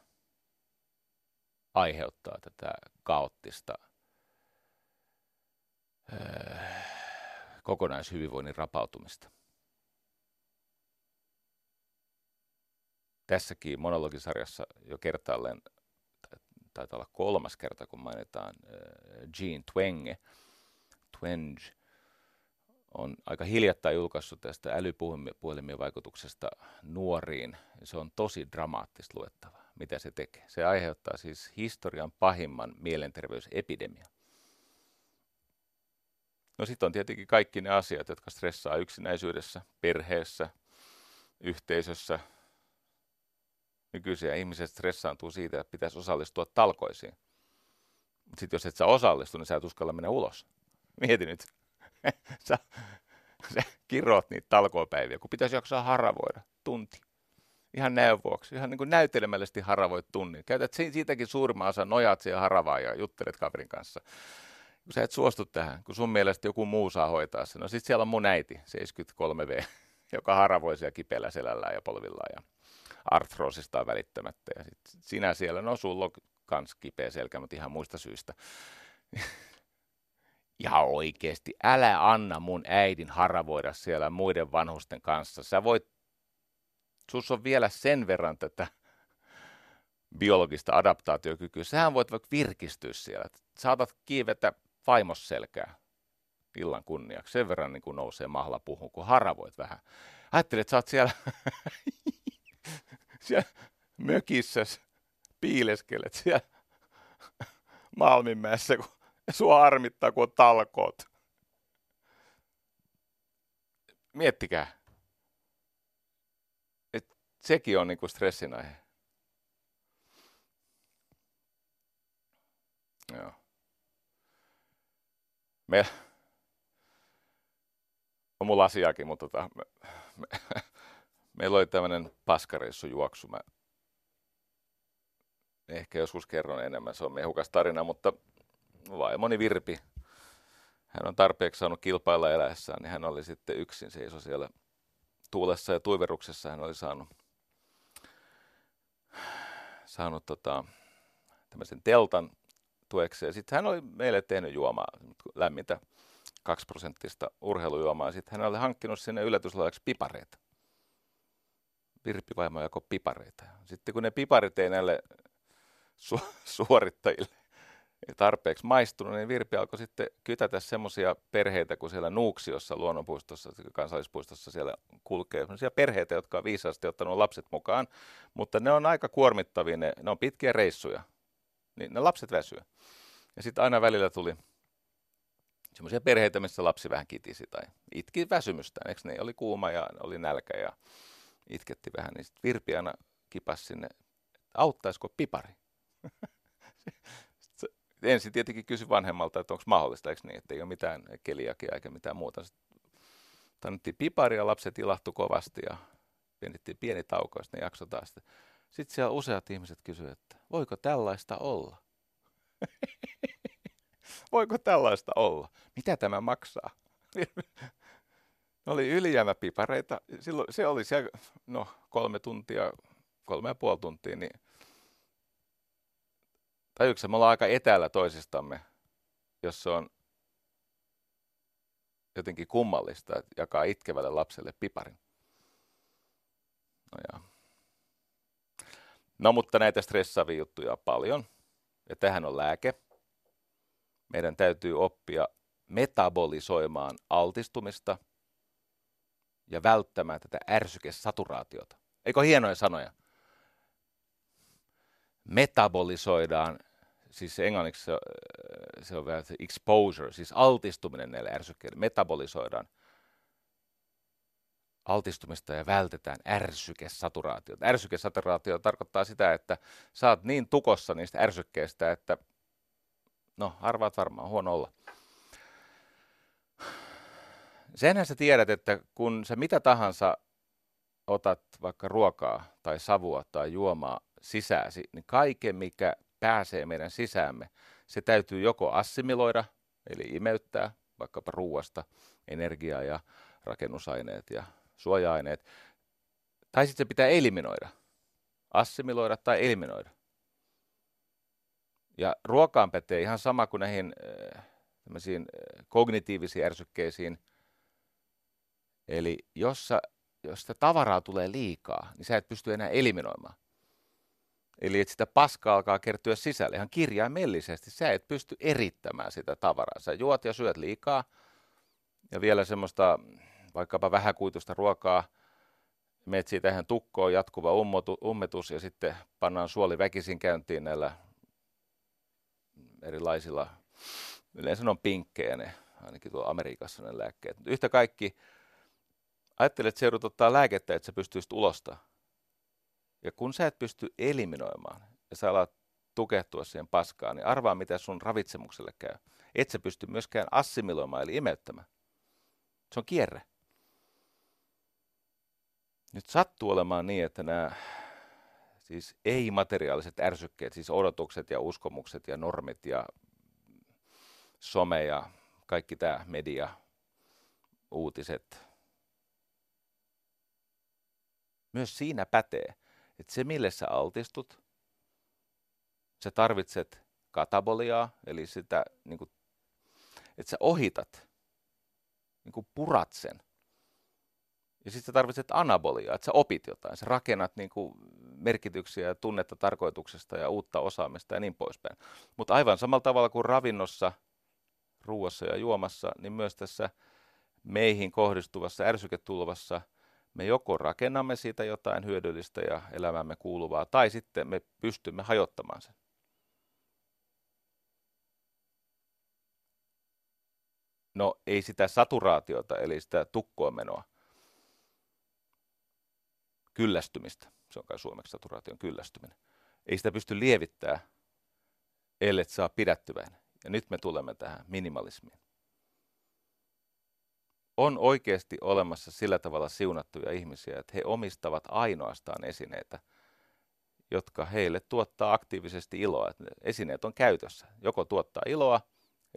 aiheuttaa tätä kaoottista öö, kokonaishyvinvoinnin rapautumista. Tässäkin monologisarjassa jo kertaalleen, taitaa olla kolmas kerta, kun mainitaan äh, Jean Twenge, Twenge, on aika hiljattain julkaissut tästä älypuhelimien vaikutuksesta nuoriin. Se on tosi dramaattista luettava, mitä se tekee. Se aiheuttaa siis historian pahimman mielenterveysepidemian. No sitten on tietenkin kaikki ne asiat, jotka stressaa yksinäisyydessä, perheessä, yhteisössä. Nykyisiä ihmiset stressaantuu siitä, että pitäisi osallistua talkoisiin. Sitten jos et sä osallistu, niin sä et uskalla mennä ulos. Mieti nyt. sä, sä kirroat niitä talkopäiviä, kun pitäisi jaksaa haravoida tunti. Ihan näön vuoksi. Ihan niin kuin näytelemällisesti haravoit tunnin. Käytät siitäkin suurimman osan, nojaat siihen haravaan ja juttelet kaverin kanssa kun sä et suostu tähän, kun sun mielestä joku muu saa hoitaa sen. No sit siellä on mun äiti, 73V, joka haravoi siellä kipeällä selällään ja polvillaan artroosista välittämättä. Ja sit sinä siellä, no sulla on kans kipeä selkä, mutta ihan muista syistä. ihan oikeesti, älä anna mun äidin haravoida siellä muiden vanhusten kanssa. Sä voit, sus on vielä sen verran tätä biologista adaptaatiokykyä. Sähän voit vaikka virkistyä siellä. Saatat kiivetä vaimosselkää illan kunniaksi. Sen verran niin kuin nousee mahla puhun, kun haravoit vähän. Ajattelin, että sä oot siellä, siellä mökissä, piileskelet siellä Malminmäessä, kun sua armittaa, kun on talkoot. Miettikää. Et sekin on niinku stressin aihe. Joo. Me, on mulla asiakin, mutta tota, me, me, meillä oli tämmöinen paskareissu juoksu. Mä ehkä joskus kerron enemmän, se on mehukas tarina, mutta vaimoni Virpi, hän on tarpeeksi saanut kilpailla eläessään, niin hän oli sitten yksin seiso siellä tuulessa ja tuiveruksessa. Hän oli saanut, saanut tota, tämmöisen teltan tuekseen. Sitten hän oli meille tehnyt juomaa, lämmintä 2 prosenttista urheilujuomaa. Sitten hän oli hankkinut sinne yllätyslaajaksi pipareita. Virpi vaimo jako pipareita. Sitten kun ne piparit ei näille su- suorittajille tarpeeksi maistunut, niin Virpi alkoi sitten kytätä semmoisia perheitä, kun siellä Nuuksiossa luonnonpuistossa, kansallispuistossa siellä kulkee, semmoisia perheitä, jotka on viisaasti ottanut lapset mukaan, mutta ne on aika kuormittavia, ne, ne on pitkiä reissuja, niin ne lapset väsyy. Ja sitten aina välillä tuli semmoisia perheitä, missä lapsi vähän kitisi tai itki väsymystään, eikö ne? Oli kuuma ja oli nälkä ja itketti vähän, niin sitten Virpi aina kipasi sinne, auttaisiko pipari? Ensin tietenkin kysyi vanhemmalta, että onko mahdollista, eikö niin, että ei ole mitään keliakia eikä mitään muuta. Sitten annettiin piparia, lapset ilahtu kovasti ja pienettiin pieni tauko, ja sitten jakso taas. Sitten siellä useat ihmiset kysyivät, että voiko tällaista olla? voiko tällaista olla? Mitä tämä maksaa? Oli ylijäämäpipareita. Silloin se oli siellä, no kolme tuntia, kolme ja puoli tuntia, niin tajuuksä, me ollaan aika etäällä toisistamme, jos se on jotenkin kummallista, että jakaa itkevälle lapselle piparin. No, ja. no mutta näitä stressaavia juttuja on paljon, ja tähän on lääke. Meidän täytyy oppia metabolisoimaan altistumista ja välttämään tätä ärsykesaturaatiota. Eikö hienoja sanoja? Metabolisoidaan, siis englanniksi se, se on vähän se exposure, siis altistuminen näille ärsykkeille. Metabolisoidaan altistumista ja vältetään ärsykesaturaatiota. Ärsykesaturaatio tarkoittaa sitä, että saat niin tukossa niistä ärsykkeistä, että no arvaat varmaan huono olla. Senhän sä tiedät, että kun sä mitä tahansa otat vaikka ruokaa tai savua tai juomaa sisääsi, niin kaiken mikä pääsee meidän sisäämme, se täytyy joko assimiloida, eli imeyttää vaikkapa ruuasta energiaa ja rakennusaineet ja suoja-aineet. Tai sitten se pitää eliminoida, assimiloida tai eliminoida. Ja ruokaan pätee ihan sama kuin näihin äh, kognitiivisiin ärsykkeisiin. Eli jos, sä, jos sitä tavaraa tulee liikaa, niin sä et pysty enää eliminoimaan. Eli että sitä paskaa alkaa kertyä sisälle ihan kirjaimellisesti. Sä et pysty erittämään sitä tavaraa. Sä juot ja syöt liikaa ja vielä semmoista vaikkapa vähäkuitusta ruokaa, meet siitä ihan tukkoon jatkuva ummetus ja sitten pannaan suoli väkisin käyntiin näillä erilaisilla, yleensä on pinkkejä ne, ainakin tuolla Amerikassa ne lääkkeet. Yhtä kaikki, ajattelet, että se joudut ottaa lääkettä, että sä pystyisit ulosta. Ja kun sä et pysty eliminoimaan ja sä alat tukehtua siihen paskaan, niin arvaa, mitä sun ravitsemukselle käy. Et sä pysty myöskään assimiloimaan eli imeyttämään. Se on kierre. Nyt sattuu olemaan niin, että nämä siis ei-materiaaliset ärsykkeet, siis odotukset ja uskomukset ja normit ja some ja kaikki tämä media, uutiset. Myös siinä pätee, että se mille sä altistut, sä tarvitset kataboliaa, eli sitä, niin kuin, että sä ohitat, niin kuin purat sen. Ja sitten sä tarvitset anaboliaa, että sä opit jotain, sä rakennat niin kuin merkityksiä ja tunnetta tarkoituksesta ja uutta osaamista ja niin poispäin. Mutta aivan samalla tavalla kuin ravinnossa, ruuassa ja juomassa, niin myös tässä meihin kohdistuvassa ärsyketulvassa me joko rakennamme siitä jotain hyödyllistä ja elämämme kuuluvaa, tai sitten me pystymme hajottamaan sen. No ei sitä saturaatiota, eli sitä tukkoamenoa, kyllästymistä se on kai suomeksi saturaation kyllästyminen. Ei sitä pysty lievittämään, ellei saa pidättyväinen. Ja nyt me tulemme tähän minimalismiin. On oikeasti olemassa sillä tavalla siunattuja ihmisiä, että he omistavat ainoastaan esineitä, jotka heille tuottaa aktiivisesti iloa. Että esineet on käytössä. Joko tuottaa iloa,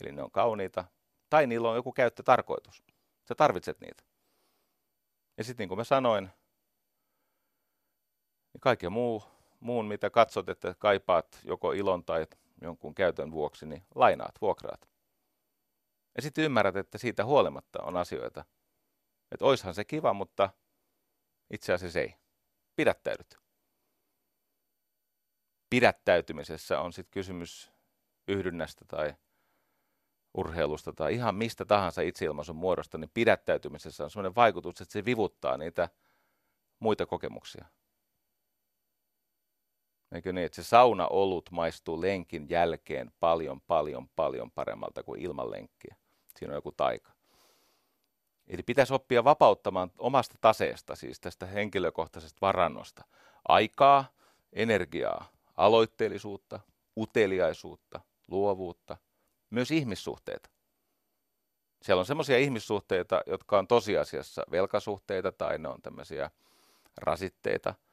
eli ne on kauniita, tai niillä on joku käyttötarkoitus. Sä tarvitset niitä. Ja sitten niin kuin mä sanoin, niin kaiken muu, muun, mitä katsot, että kaipaat joko ilon tai jonkun käytön vuoksi, niin lainaat, vuokraat. Ja sitten ymmärrät, että siitä huolimatta on asioita. Että oishan se kiva, mutta itse asiassa ei. Pidättäydyt. Pidättäytymisessä on sitten kysymys yhdynnästä tai urheilusta tai ihan mistä tahansa itseilmaisun muodosta, niin pidättäytymisessä on sellainen vaikutus, että se vivuttaa niitä muita kokemuksia. Eikö niin, että se sauna olut maistuu lenkin jälkeen paljon, paljon, paljon paremmalta kuin ilman lenkkiä. Siinä on joku taika. Eli pitäisi oppia vapauttamaan omasta taseesta, siis tästä henkilökohtaisesta varannosta, aikaa, energiaa, aloitteellisuutta, uteliaisuutta, luovuutta, myös ihmissuhteita. Siellä on sellaisia ihmissuhteita, jotka on tosiasiassa velkasuhteita tai ne on tämmöisiä rasitteita –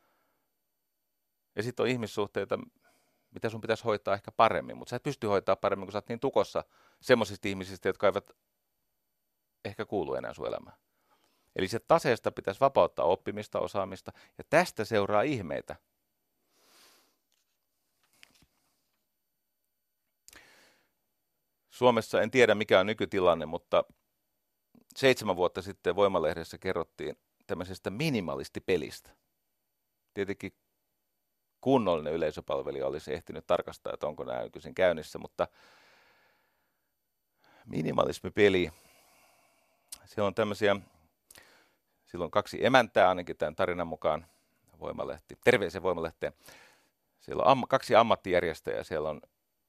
ja sitten on ihmissuhteita, mitä sun pitäisi hoitaa ehkä paremmin, mutta sä et pysty hoitaa paremmin, kun sä oot niin tukossa semmoisista ihmisistä, jotka eivät ehkä kuulu enää sun elämään. Eli se taseesta pitäisi vapauttaa oppimista, osaamista, ja tästä seuraa ihmeitä. Suomessa en tiedä mikä on nykytilanne, mutta seitsemän vuotta sitten Voimalehdessä kerrottiin tämmöisestä minimalistipelistä. Tietenkin kunnollinen yleisöpalvelija olisi ehtinyt tarkastaa, että onko nämä nykyisin käynnissä, mutta minimalismipeli, se on tämmöisiä, silloin kaksi emäntää ainakin tämän tarinan mukaan, Voimalehti, terveisiä Voimalehteen. Siellä on am, kaksi ammattijärjestäjää, siellä on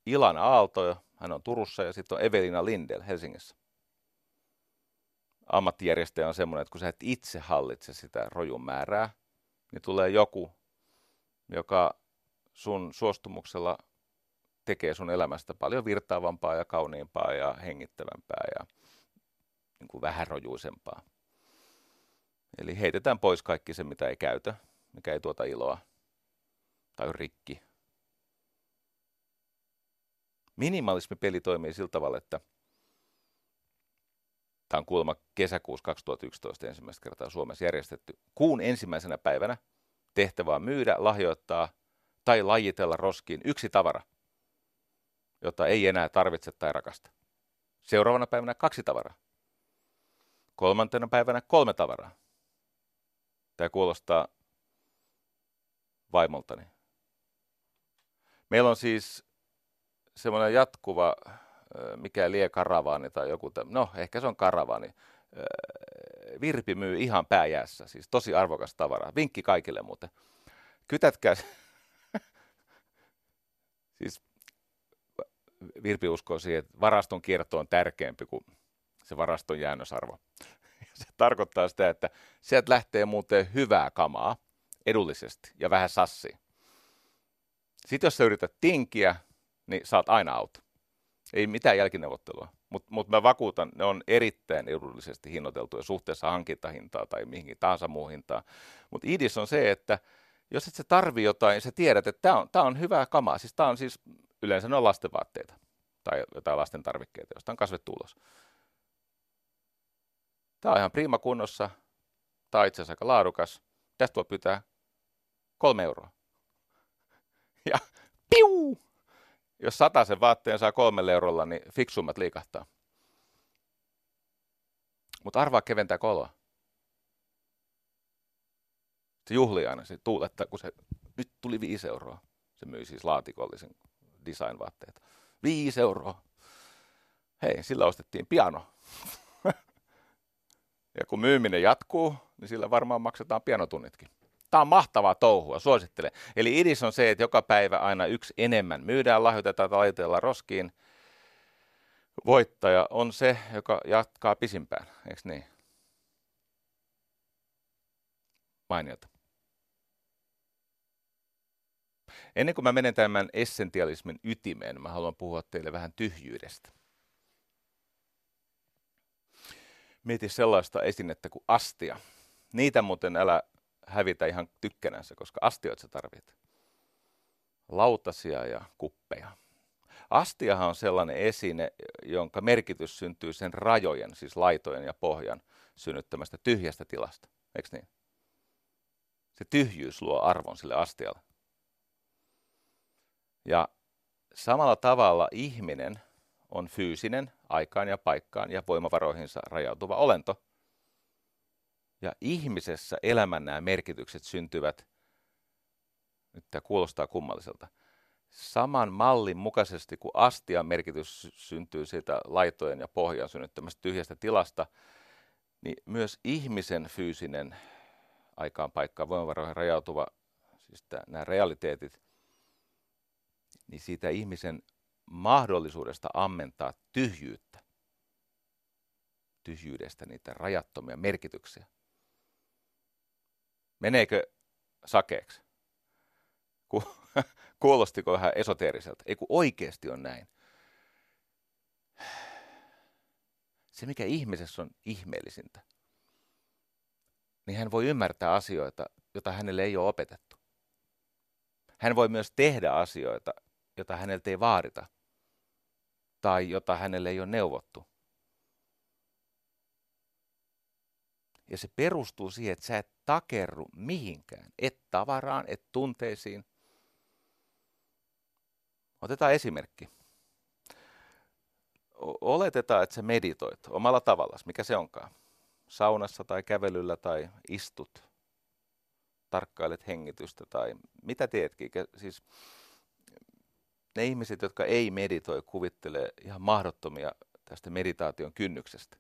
Ilan Aalto, hän on Turussa, ja sitten on Evelina Lindel Helsingissä. Ammattijärjestäjä on semmoinen, että kun sä et itse hallitse sitä rojun määrää, niin tulee joku joka sun suostumuksella tekee sun elämästä paljon virtaavampaa ja kauniimpaa ja hengittävämpää ja niin kuin vähän rojuisempaa. Eli heitetään pois kaikki se, mitä ei käytä, mikä ei tuota iloa tai on rikki. Minimalismipeli toimii sillä tavalla, että Tämä on kuulemma kesäkuussa 2011 ensimmäistä kertaa Suomessa järjestetty. Kuun ensimmäisenä päivänä tehtävä on myydä, lahjoittaa tai lajitella roskiin yksi tavara, jota ei enää tarvitse tai rakasta. Seuraavana päivänä kaksi tavaraa. Kolmantena päivänä kolme tavaraa. Tämä kuulostaa vaimoltani. Meillä on siis semmoinen jatkuva, mikä lie karavaani tai joku, no ehkä se on karavaani. Virpi myy ihan pääjäässä, siis tosi arvokas tavara. Vinkki kaikille muuten. Kytätkää, siis Virpi uskoo siihen, että varaston kierto on tärkeämpi kuin se varaston jäännösarvo. Se tarkoittaa sitä, että sieltä lähtee muuten hyvää kamaa edullisesti ja vähän sassi. Sitten jos sä yrität tinkiä, niin saat aina auto. Ei mitään jälkineuvottelua. Mutta mut mä vakuutan, ne on erittäin edullisesti hinnoiteltuja suhteessa hankintahintaa tai mihinkin tahansa muuhun hintaan. Mutta idis on se, että jos et sä tarvi jotain, sä tiedät, että tämä on, tää on hyvää kamaa. Siis tämä on siis, yleensä ne on lastenvaatteita tai jotain lasten tarvikkeita, josta on kasvettu ulos. Tämä on ihan prima kunnossa. Tämä on itse asiassa aika laadukas. Tästä voi pyytää kolme euroa. Ja piu! Jos sen vaatteen saa kolmella eurolla, niin fiksummat liikahtaa. Mutta arvaa keventää koloa. Se juhli aina, se tuuletta, kun se nyt tuli viisi euroa. Se myi siis laatikollisen design-vaatteita. Viisi euroa. Hei, sillä ostettiin piano. ja kun myyminen jatkuu, niin sillä varmaan maksetaan pianotunnitkin. Tämä on mahtavaa touhua, suosittelen. Eli idis on se, että joka päivä aina yksi enemmän myydään, lahjoitetaan tai laitellaan roskiin. Voittaja on se, joka jatkaa pisimpään, eikö niin? Mainiota. Ennen kuin mä menen tämän essentialismin ytimeen, mä haluan puhua teille vähän tyhjyydestä. Mieti sellaista esinettä kuin astia. Niitä muuten älä hävitä ihan tykkänänsä, koska astioita sä tarvit. Lautasia ja kuppeja. Astiahan on sellainen esine, jonka merkitys syntyy sen rajojen, siis laitojen ja pohjan synnyttämästä tyhjästä tilasta. Eikö niin? Se tyhjyys luo arvon sille astialle. Ja samalla tavalla ihminen on fyysinen, aikaan ja paikkaan ja voimavaroihinsa rajautuva olento. Ja ihmisessä elämän nämä merkitykset syntyvät, nyt tämä kuulostaa kummalliselta, saman mallin mukaisesti kuin astian merkitys syntyy siitä laitojen ja pohjan synnyttämästä tyhjästä tilasta, niin myös ihmisen fyysinen aikaan paikkaan voimavaroihin rajautuva, siis tämä, nämä realiteetit, niin siitä ihmisen mahdollisuudesta ammentaa tyhjyyttä, tyhjyydestä niitä rajattomia merkityksiä. Meneekö sakeeksi? Ku, kuulostiko vähän esoteeriselta? Ei kun oikeasti on näin. Se, mikä ihmisessä on ihmeellisintä, niin hän voi ymmärtää asioita, joita hänelle ei ole opetettu. Hän voi myös tehdä asioita, joita häneltä ei vaadita tai jota hänelle ei ole neuvottu. Ja se perustuu siihen, että sä et takerru mihinkään, et tavaraan, et tunteisiin. Otetaan esimerkki. Oletetaan, että sä meditoit omalla tavallaan, mikä se onkaan. Saunassa tai kävelyllä tai istut, tarkkailet hengitystä tai mitä teetkin. Siis ne ihmiset, jotka ei meditoi, kuvittelee ihan mahdottomia tästä meditaation kynnyksestä.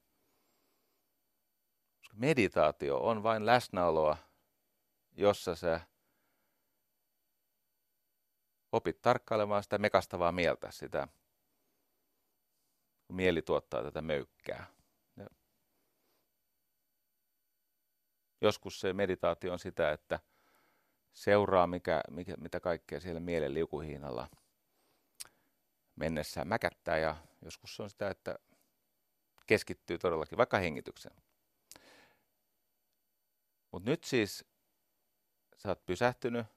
Koska meditaatio on vain läsnäoloa, jossa sä opit tarkkailemaan sitä mekastavaa mieltä, sitä mieli tuottaa tätä möykkää. Ja joskus se meditaatio on sitä, että seuraa mikä, mikä, mitä kaikkea siellä mielen liukuhiinalla – mennessään mäkättää ja joskus se on sitä, että keskittyy todellakin vaikka hengitykseen. Mutta nyt siis sä oot pysähtynyt,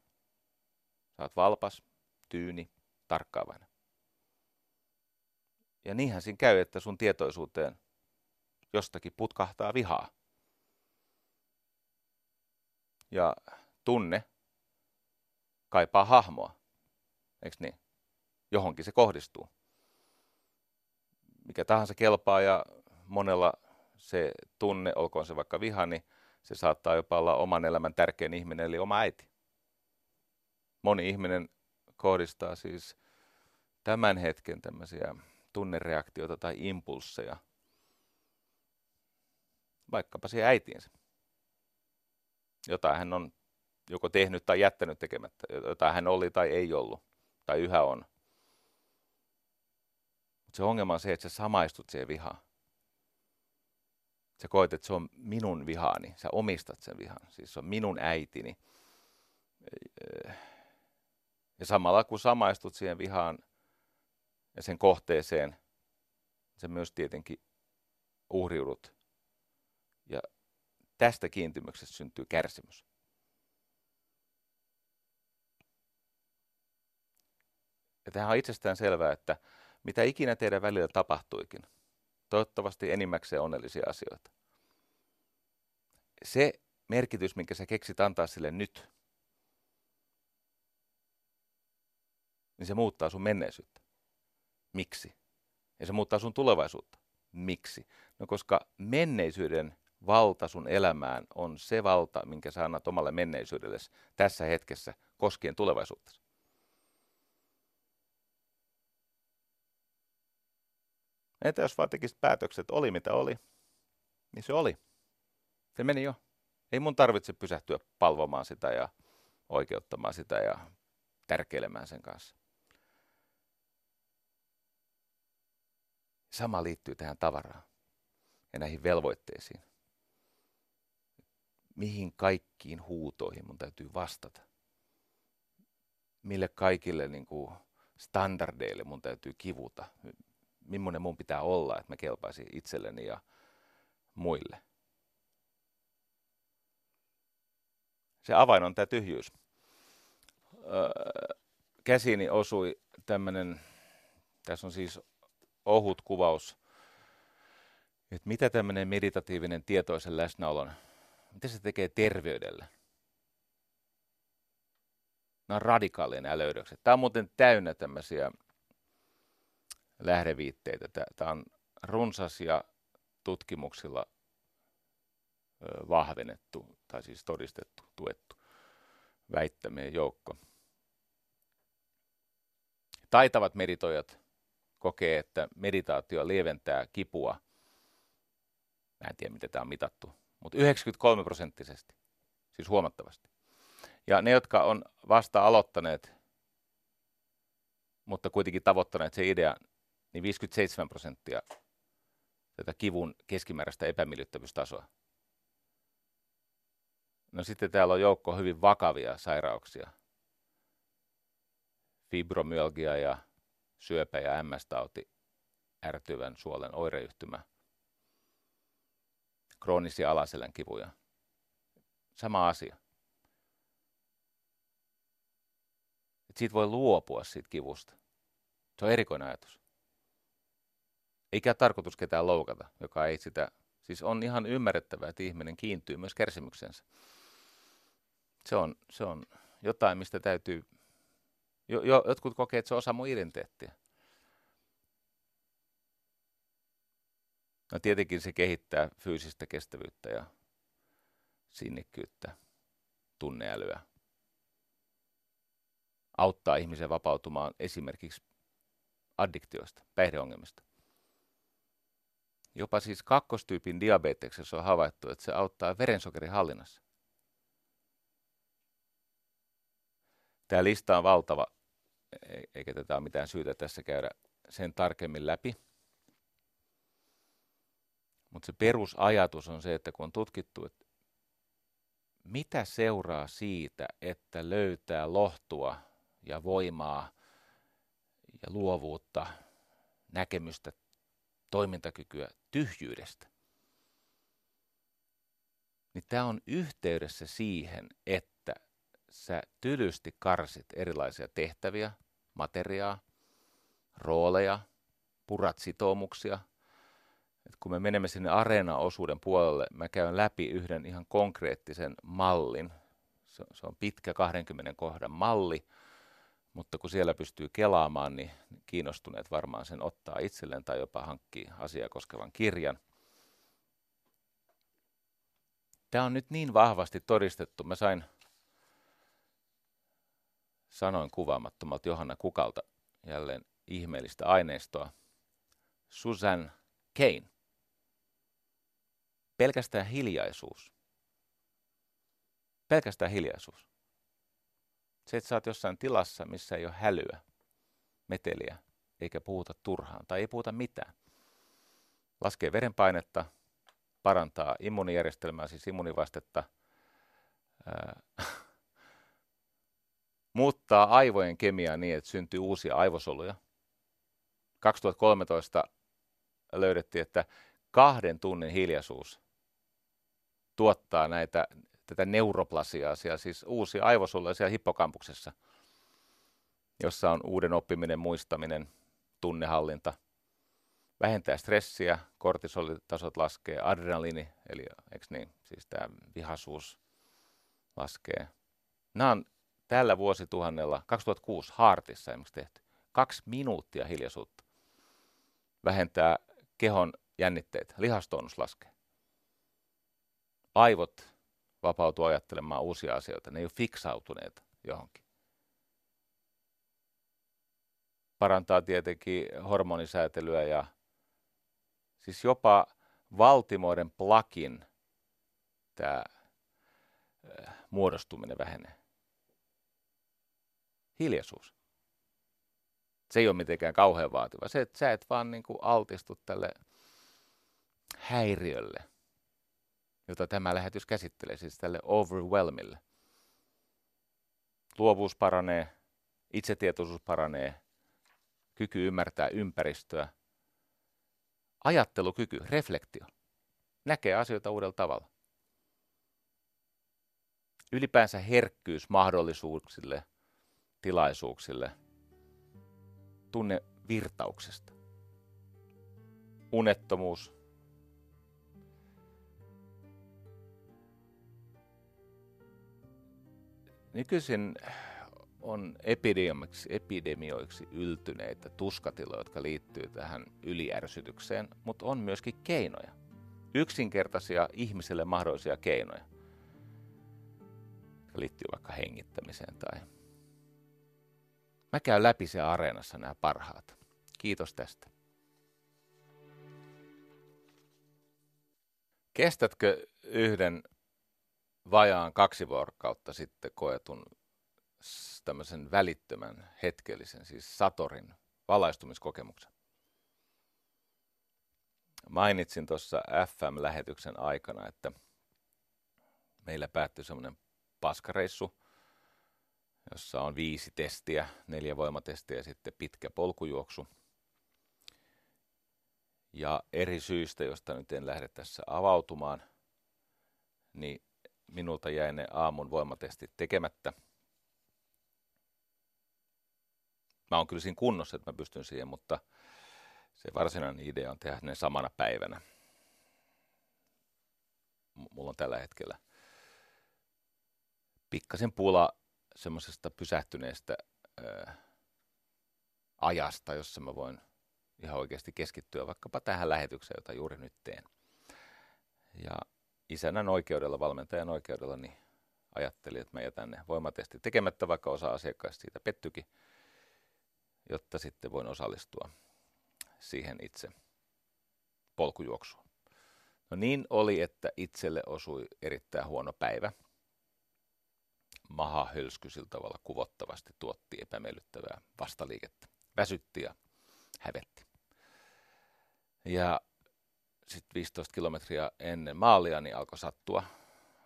sä oot valpas, tyyni, tarkkaavainen. Ja niinhän siinä käy, että sun tietoisuuteen jostakin putkahtaa vihaa. Ja tunne kaipaa hahmoa, eikö niin? Johonkin se kohdistuu. Mikä tahansa kelpaa ja monella se tunne, olkoon se vaikka viha, niin se saattaa jopa olla oman elämän tärkein ihminen, eli oma äiti. Moni ihminen kohdistaa siis tämän hetken tämmöisiä tunnereaktioita tai impulsseja vaikkapa siihen äitiinsä. Jota hän on joko tehnyt tai jättänyt tekemättä, jota hän oli tai ei ollut, tai yhä on. Mutta se ongelma on se, että sä samaistut siihen vihaan. Sä koet, että se on minun vihaani, sä omistat sen vihan, siis se on minun äitini. Ja samalla kun samaistut siihen vihaan ja sen kohteeseen, sä myös tietenkin uhriudut. Ja tästä kiintymyksestä syntyy kärsimys. Ja tämähän on itsestään selvää, että mitä ikinä teidän välillä tapahtuikin, toivottavasti enimmäkseen onnellisia asioita. Se merkitys, minkä sä keksit antaa sille nyt, niin se muuttaa sun menneisyyttä. Miksi? Ja se muuttaa sun tulevaisuutta. Miksi? No koska menneisyyden valta sun elämään on se valta, minkä sä annat omalle menneisyydellesi tässä hetkessä koskien tulevaisuutta. Entä jos vaan tekisit päätökset, oli mitä oli, niin se oli. Se meni jo. Ei mun tarvitse pysähtyä palvomaan sitä ja oikeuttamaan sitä ja tärkeilemään sen kanssa. Sama liittyy tähän tavaraan ja näihin velvoitteisiin. Mihin kaikkiin huutoihin mun täytyy vastata? Mille kaikille niin kuin standardeille mun täytyy kivuta? Millainen mun pitää olla, että mä kelpaisin itselleni ja muille? Se avain on tämä tyhjyys. Öö, käsiini osui tämmöinen, tässä on siis ohut kuvaus, että mitä tämmöinen meditatiivinen tietoisen läsnäolon, mitä se tekee terveydelle. Nämä on radikaalinen löydökset. Tämä on muuten täynnä tämmöisiä lähdeviitteitä. Tämä on runsas ja tutkimuksilla vahvennettu, tai siis todistettu, tuettu väittämien joukko. Taitavat meditoijat kokee, että meditaatio lieventää kipua. Mä en tiedä, miten tämä on mitattu, mutta 93 prosenttisesti, siis huomattavasti. Ja ne, jotka on vasta aloittaneet, mutta kuitenkin tavoittaneet se idea, niin 57 prosenttia tätä kivun keskimääräistä epämiellyttävyystasoa. No sitten täällä on joukko hyvin vakavia sairauksia. Fibromyalgia ja syöpä ja MS-tauti, ärtyvän suolen oireyhtymä, kroonisia alaselän kivuja. Sama asia. Et siitä voi luopua siitä kivusta. Se on erikoinen ajatus. Eikä tarkoitus ketään loukata, joka ei sitä, siis on ihan ymmärrettävää, että ihminen kiintyy myös kärsimyksensä. Se on, se on jotain, mistä täytyy jo, jo, jotkut kokee, että se on osa mun identiteettiä. No tietenkin se kehittää fyysistä kestävyyttä ja sinnikkyyttä, tunneälyä. Auttaa ihmisen vapautumaan esimerkiksi addiktioista, päihdeongelmista. Jopa siis kakkostyypin diabeteksessa on havaittu, että se auttaa verensokerin hallinnassa. Tämä lista on valtava E-, eikä tätä ole mitään syytä tässä käydä sen tarkemmin läpi. Mutta se perusajatus on se, että kun on tutkittu, että mitä seuraa siitä, että löytää lohtua ja voimaa ja luovuutta, näkemystä, toimintakykyä tyhjyydestä, niin tämä on yhteydessä siihen, että sä tylysti karsit erilaisia tehtäviä, materiaa, rooleja, purat sitoumuksia, että kun me menemme sinne areena-osuuden puolelle, mä käyn läpi yhden ihan konkreettisen mallin. Se, se on pitkä 20 kohdan malli, mutta kun siellä pystyy kelaamaan, niin kiinnostuneet varmaan sen ottaa itselleen tai jopa hankkii asiaa koskevan kirjan. Tämä on nyt niin vahvasti todistettu. Mä sain, sanoin kuvaamattomalta Johanna Kukalta jälleen ihmeellistä aineistoa. Susan Kane. Pelkästään hiljaisuus. Pelkästään hiljaisuus. Se, että sä oot jossain tilassa, missä ei ole hälyä, meteliä, eikä puhuta turhaan tai ei puhuta mitään. Laskee verenpainetta, parantaa immuunijärjestelmää, siis immuunivastetta, ää, muuttaa aivojen kemiaa niin, että syntyy uusia aivosoluja. 2013 löydettiin, että kahden tunnin hiljaisuus tuottaa näitä, tätä neuroplasiaa, siis uusia aivosoluja siellä hippokampuksessa, jossa on uuden oppiminen, muistaminen, tunnehallinta, vähentää stressiä, kortisolitasot laskee, adrenaliini, eli eikö niin, siis tämä vihaisuus laskee. Nämä on tällä vuosituhannella, 2006 Hartissa esimerkiksi tehty, kaksi minuuttia hiljaisuutta vähentää kehon jännitteitä, lihastonus laskee. Aivot vapautuu ajattelemaan uusia asioita, ne ei ole fiksautuneet johonkin. Parantaa tietenkin hormonisäätelyä ja siis jopa valtimoiden plakin tämä muodostuminen vähenee. Hiljaisuus. Se ei ole mitenkään kauhean vaativa. Se, että sä et vaan niin kuin altistu tälle häiriölle, jota tämä lähetys käsittelee, siis tälle overwhelmille. Luovuus paranee, itsetietoisuus paranee, kyky ymmärtää ympäristöä, ajattelukyky, reflektio, näkee asioita uudella tavalla. Ylipäänsä herkkyys mahdollisuuksille, tilaisuuksille, tunne virtauksesta. Unettomuus, Nykyisin on epidemioiksi, epidemioiksi yltyneitä tuskatiloja, jotka liittyy tähän yliärsytykseen, mutta on myöskin keinoja. Yksinkertaisia ihmiselle mahdollisia keinoja. Jotka liittyy vaikka hengittämiseen tai... Mä käyn läpi se areenassa nämä parhaat. Kiitos tästä. Kestätkö yhden vajaan kaksi vuorokautta sitten koetun tämmöisen välittömän hetkellisen, siis Satorin valaistumiskokemuksen. Mainitsin tuossa FM-lähetyksen aikana, että meillä päättyi semmoinen paskareissu, jossa on viisi testiä, neljä voimatestiä ja sitten pitkä polkujuoksu. Ja eri syistä, josta nyt en lähde tässä avautumaan, niin minulta jäi ne aamun voimatestit tekemättä. Mä oon kyllä siinä kunnossa, että mä pystyn siihen, mutta se varsinainen idea on tehdä ne samana päivänä. Mulla on tällä hetkellä pikkasen pula semmoisesta pysähtyneestä ää, ajasta, jossa mä voin ihan oikeasti keskittyä vaikkapa tähän lähetykseen, jota juuri nyt teen. Ja isännän oikeudella, valmentajan oikeudella, niin ajattelin, että mä jätän ne voimatestit tekemättä, vaikka osa asiakkaista siitä pettykin, jotta sitten voin osallistua siihen itse polkujuoksuun. No niin oli, että itselle osui erittäin huono päivä. Maha hölsky sillä tavalla kuvottavasti tuotti epämiellyttävää vastaliikettä. Väsytti ja hävetti. Ja sitten 15 kilometriä ennen maalia niin alkoi sattua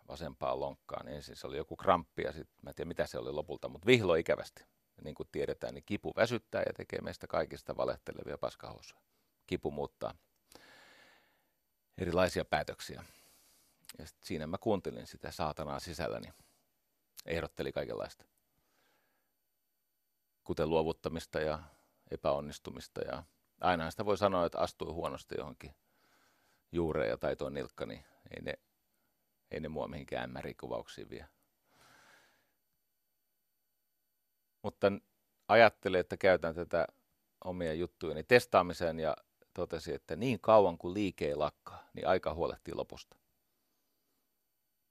vasempaan lonkkaan. Ensin se oli joku kramppi ja sitten mä en tiedä mitä se oli lopulta, mutta vihlo ikävästi. Niin kuin tiedetään, niin kipu väsyttää ja tekee meistä kaikista valehtelevia paskahousuja. Kipu muuttaa erilaisia päätöksiä. Ja sit siinä mä kuuntelin sitä saatanaa sisälläni. Ehdotteli kaikenlaista. Kuten luovuttamista ja epäonnistumista ja aina sitä voi sanoa, että astui huonosti johonkin juureja tai tuo nilkka, niin ei ne, ei ne mua mihinkään märikuvauksiin vie. Mutta ajattelin, että käytän tätä omia juttujeni testaamiseen ja totesi, että niin kauan kuin liike ei lakkaa, niin aika huolehtii lopusta.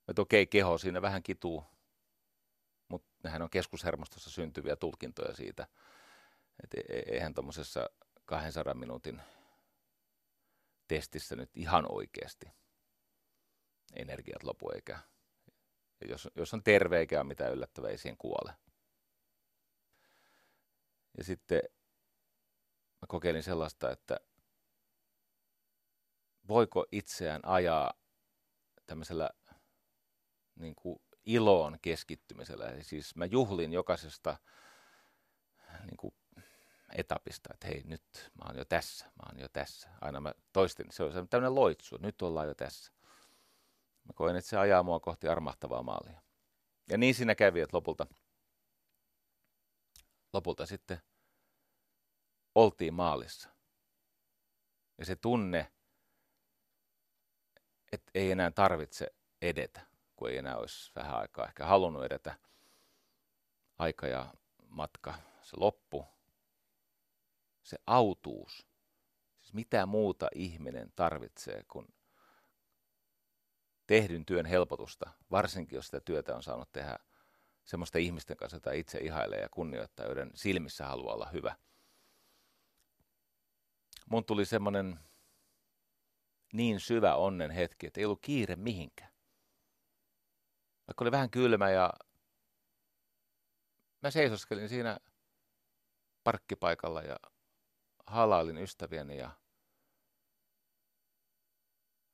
Että okei, keho siinä vähän kituu, mutta nehän on keskushermostossa syntyviä tulkintoja siitä. Että e-, e-, eihän tuommoisessa 200 minuutin testissä nyt ihan oikeasti energiat lopu eikä, jos, jos on terve eikä ole mitään yllättävää, ei siihen kuole. Ja sitten mä kokeilin sellaista, että voiko itseään ajaa tämmöisellä niin kuin iloon keskittymisellä. Eli siis mä juhlin jokaisesta niin kuin etapista, että hei nyt mä oon jo tässä, mä oon jo tässä. Aina mä toistin, se on tämmöinen loitsu, nyt ollaan jo tässä. Mä koin, että se ajaa mua kohti armahtavaa maalia. Ja niin siinä kävi, että lopulta, lopulta sitten oltiin maalissa. Ja se tunne, että ei enää tarvitse edetä, kun ei enää olisi vähän aikaa ehkä halunnut edetä. Aika ja matka, se loppu, se autuus. Siis mitä muuta ihminen tarvitsee kuin tehdyn työn helpotusta, varsinkin jos sitä työtä on saanut tehdä semmoista ihmisten kanssa, jota itse ihailee ja kunnioittaa, joiden silmissä haluaa olla hyvä. Mun tuli semmoinen niin syvä onnen hetki, että ei ollut kiire mihinkään. Vaikka oli vähän kylmä ja mä seisoskelin siinä parkkipaikalla ja halailin ystävieni ja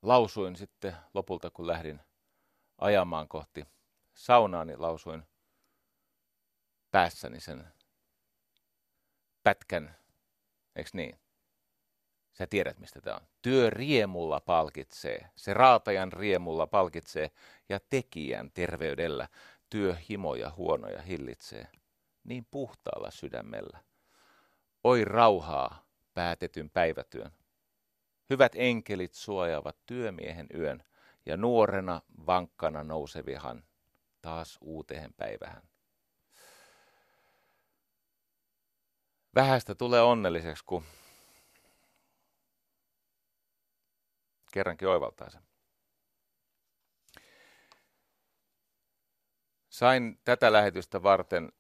lausuin sitten lopulta, kun lähdin ajamaan kohti saunaa, niin lausuin päässäni sen pätkän, eikö niin? Sä tiedät, mistä tämä on. Työ riemulla palkitsee, se raatajan riemulla palkitsee ja tekijän terveydellä työ himoja huonoja hillitsee. Niin puhtaalla sydämellä. Oi rauhaa päätetyn päivätyön. Hyvät enkelit suojaavat työmiehen yön ja nuorena vankkana nousevihan taas uuteen päivähän. Vähästä tulee onnelliseksi, kun kerrankin oivaltaa sen. Sain tätä lähetystä varten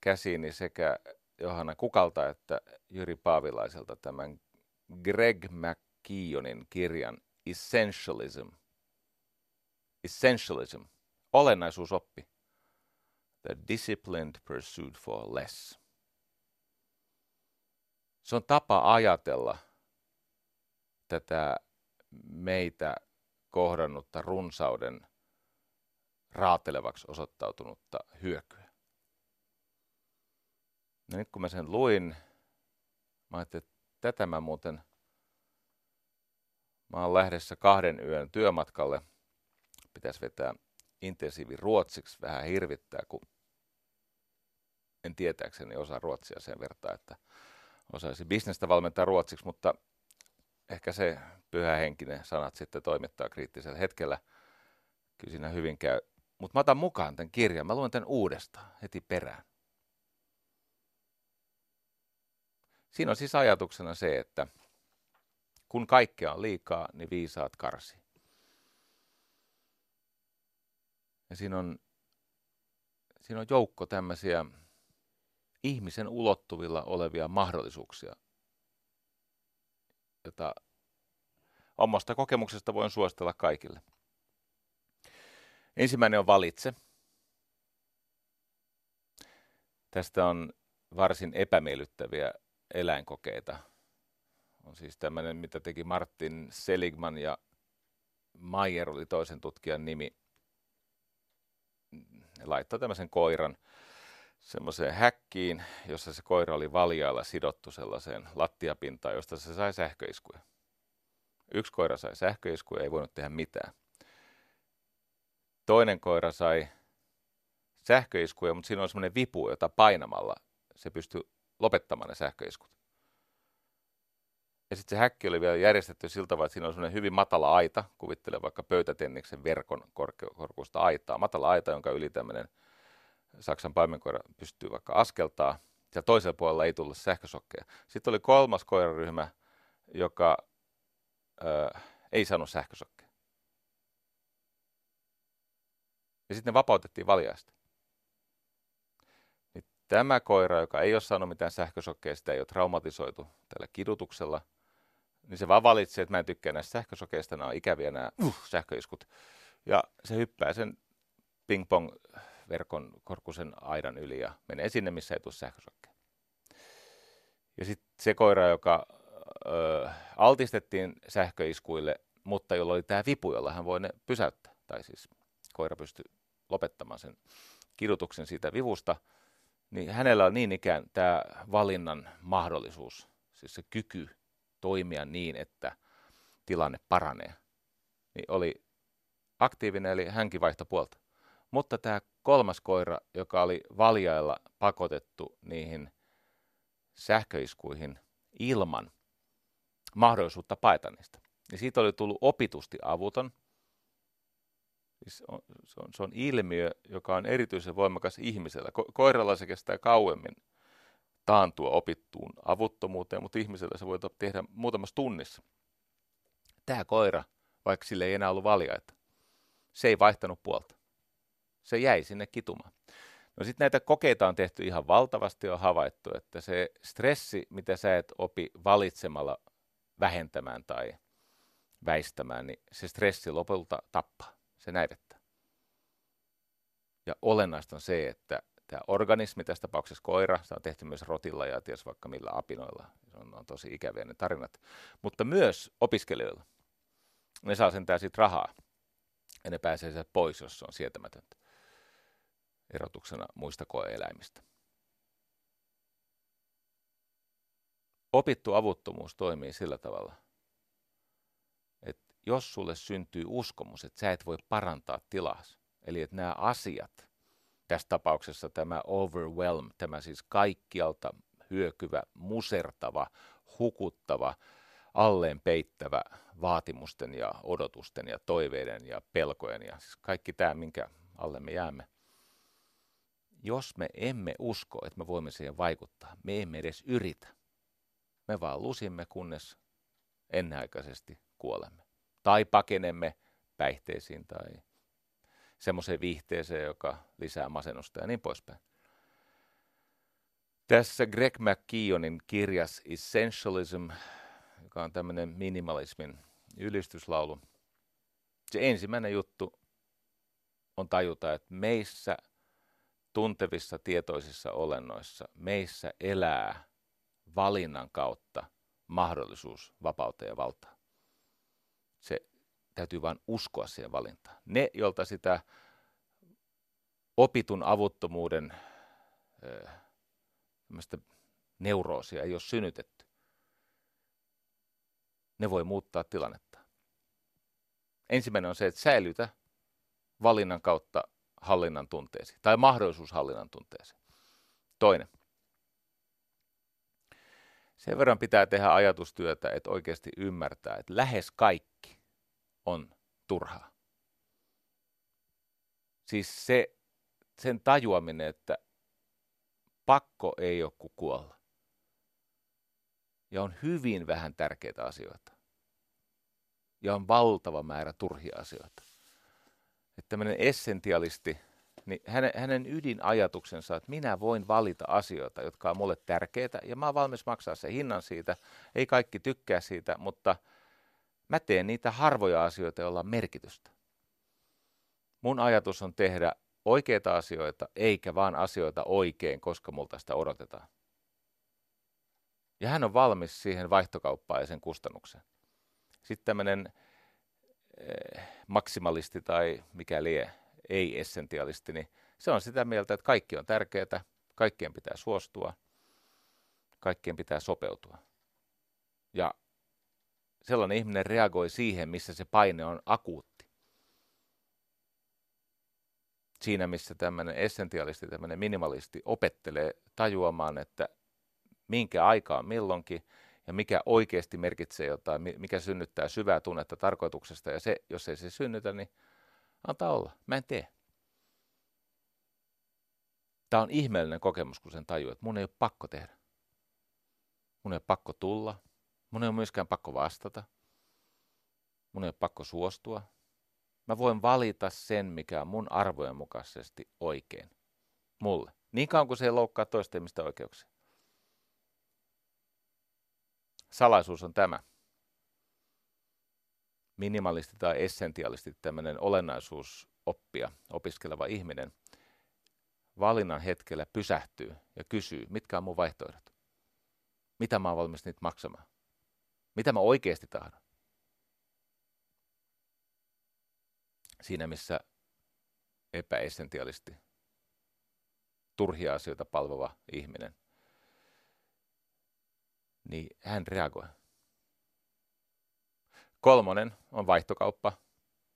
käsiini sekä Johanna Kukalta että Jyri Paavilaiselta tämän Greg McKeonin kirjan Essentialism. Essentialism. Olennaisuusoppi. The Disciplined Pursuit for Less. Se on tapa ajatella tätä meitä kohdannutta runsauden raatelevaksi osoittautunutta hyökyä. No nyt kun mä sen luin, mä ajattelin, että tätä mä muuten, mä oon lähdössä kahden yön työmatkalle. Pitäisi vetää intensiivi ruotsiksi, vähän hirvittää, kun en tietääkseni osaa ruotsia sen verran, että osaisi bisnestä valmentaa ruotsiksi, mutta ehkä se pyhähenkinen sanat sitten toimittaa kriittisellä hetkellä. Kyllä siinä hyvin käy. Mutta mä otan mukaan tämän kirjan. Mä luen tämän uudestaan heti perään. Siinä on siis ajatuksena se, että kun kaikkea on liikaa, niin viisaat karsi. Ja siinä on, siinä on joukko tämmöisiä ihmisen ulottuvilla olevia mahdollisuuksia, jota omasta kokemuksesta voin suositella kaikille. Ensimmäinen on valitse. Tästä on varsin epämiellyttäviä eläinkokeita. On siis tämmöinen, mitä teki Martin Seligman ja Mayer oli toisen tutkijan nimi. Ne laittoi tämmöisen koiran semmoiseen häkkiin, jossa se koira oli valjailla sidottu sellaiseen lattiapintaan, josta se sai sähköiskuja. Yksi koira sai sähköiskuja, ei voinut tehdä mitään. Toinen koira sai sähköiskuja, mutta siinä on semmoinen vipu, jota painamalla se pystyy lopettamaan ne sähköiskut. Ja sitten se häkki oli vielä järjestetty sillä tavalla, että siinä oli semmoinen hyvin matala aita, kuvittele vaikka pöytätenniksen verkon korke- korkuista aitaa, matala aita, jonka yli tämmöinen Saksan paimenkoira pystyy vaikka askeltaa. Ja toisella puolella ei tullut sähkösokkeja. Sitten oli kolmas koiraryhmä, joka ö, ei saanut sähkösokkeja. Ja sitten ne vapautettiin valjaista. Tämä koira, joka ei ole saanut mitään sähkösokkeja, sitä ei ole traumatisoitu tällä kidutuksella, niin se vaan valitsee, että mä en tykkää näistä sähkösokeista, nämä on ikäviä nämä uh, sähköiskut. Ja se hyppää sen ping-pong-verkon korkusen aidan yli ja menee sinne, missä ei tule sähkösokkeja. Ja sitten se koira, joka ö, altistettiin sähköiskuille, mutta jolla oli tämä vipu, jolla hän voi ne pysäyttää. Tai siis koira pystyi lopettamaan sen kidutuksen siitä vivusta, niin hänellä on niin ikään tämä valinnan mahdollisuus, siis se kyky toimia niin, että tilanne paranee, niin oli aktiivinen, eli hänkin vaihtoi puolta. Mutta tämä kolmas koira, joka oli valjailla pakotettu niihin sähköiskuihin ilman mahdollisuutta paeta niistä, niin siitä oli tullut opitusti avuton. Siis on, se, on, se on ilmiö, joka on erityisen voimakas ihmisellä. Ko- koiralla se kestää kauemmin taantua opittuun avuttomuuteen, mutta ihmisellä se voi tehdä muutamassa tunnissa. Tämä koira, vaikka sille ei enää ollut valjaita, se ei vaihtanut puolta. Se jäi sinne kitumaan. No sitten näitä kokeita on tehty ihan valtavasti, on havaittu, että se stressi, mitä sä et opi valitsemalla vähentämään tai väistämään, niin se stressi lopulta tappaa, se näivettää. Ja olennaista on se, että tämä organismi, tässä tapauksessa koira, se on tehty myös rotilla ja ties vaikka millä apinoilla, se on, on tosi ikäviä ne tarinat, mutta myös opiskelijoilla. Ne saa sentään siitä rahaa ja ne pääsee sieltä pois, jos se on sietämätöntä erotuksena muista koeeläimistä. Opittu avuttomuus toimii sillä tavalla, jos sulle syntyy uskomus, että sä et voi parantaa tilaa, eli että nämä asiat, tässä tapauksessa tämä overwhelm, tämä siis kaikkialta hyökyvä, musertava, hukuttava, alleen peittävä vaatimusten ja odotusten ja toiveiden ja pelkojen ja siis kaikki tämä, minkä alle me jäämme. Jos me emme usko, että me voimme siihen vaikuttaa, me emme edes yritä. Me vaan lusimme, kunnes ennenaikaisesti kuolemme. Tai pakenemme päihteisiin tai semmoiseen viihteeseen, joka lisää masennusta ja niin poispäin. Tässä Greg McKeonin kirjas Essentialism, joka on tämmöinen minimalismin ylistyslaulu, se ensimmäinen juttu on tajuta, että meissä tuntevissa tietoisissa olennoissa, meissä elää valinnan kautta mahdollisuus vapauteen ja valtaan. Se täytyy vain uskoa siihen valintaan. Ne, joilta sitä opitun avuttomuuden neuroosia ei ole synnytetty, ne voi muuttaa tilannetta. Ensimmäinen on se, että säilytä valinnan kautta hallinnan tunteesi tai mahdollisuus hallinnan tunteesi. Toinen. Sen verran pitää tehdä ajatustyötä, että oikeasti ymmärtää, että lähes kaikki on turhaa. Siis se, sen tajuaminen, että pakko ei ole kuin kuolla. Ja on hyvin vähän tärkeitä asioita. Ja on valtava määrä turhia asioita. Että tämmöinen essentialisti, niin hänen, hänen ydinajatuksensa, että minä voin valita asioita, jotka on mulle tärkeitä, ja mä oon valmis maksaa sen hinnan siitä. Ei kaikki tykkää siitä, mutta – Mä teen niitä harvoja asioita, joilla on merkitystä. Mun ajatus on tehdä oikeita asioita, eikä vaan asioita oikein, koska multa sitä odotetaan. Ja hän on valmis siihen vaihtokauppaan ja sen kustannukseen. Sitten tämmöinen eh, maksimalisti tai mikä lie, ei-essentialisti, niin se on sitä mieltä, että kaikki on tärkeää, kaikkien pitää suostua, kaikkien pitää sopeutua. Ja sellainen ihminen reagoi siihen, missä se paine on akuutti. Siinä, missä tämmöinen essentialisti, tämmöinen minimalisti opettelee tajuamaan, että minkä aikaa milloinkin ja ja mikä oikeasti merkitsee jotain, mikä synnyttää syvää tunnetta tarkoituksesta. Ja se, jos ei se synnytä, niin antaa olla. Mä en tee. Tämä on ihmeellinen kokemus, kun sen tajuu, että mun ei ole pakko tehdä. Mun ei ole pakko tulla. Mun ei ole myöskään pakko vastata. Mun ei ole pakko suostua. Mä voin valita sen, mikä on mun arvojen mukaisesti oikein. Mulle. Niin kauan kuin se ei loukkaa toista ihmistä oikeuksia. Salaisuus on tämä. Minimalisti tai essentialisti tämmöinen olennaisuusoppia opiskeleva ihminen valinnan hetkellä pysähtyy ja kysyy, mitkä on mun vaihtoehdot. Mitä mä oon valmis niitä maksamaan? Mitä mä oikeasti tahdon? Siinä missä epäessentialisti turhia asioita palvova ihminen, niin hän reagoi. Kolmonen on vaihtokauppa.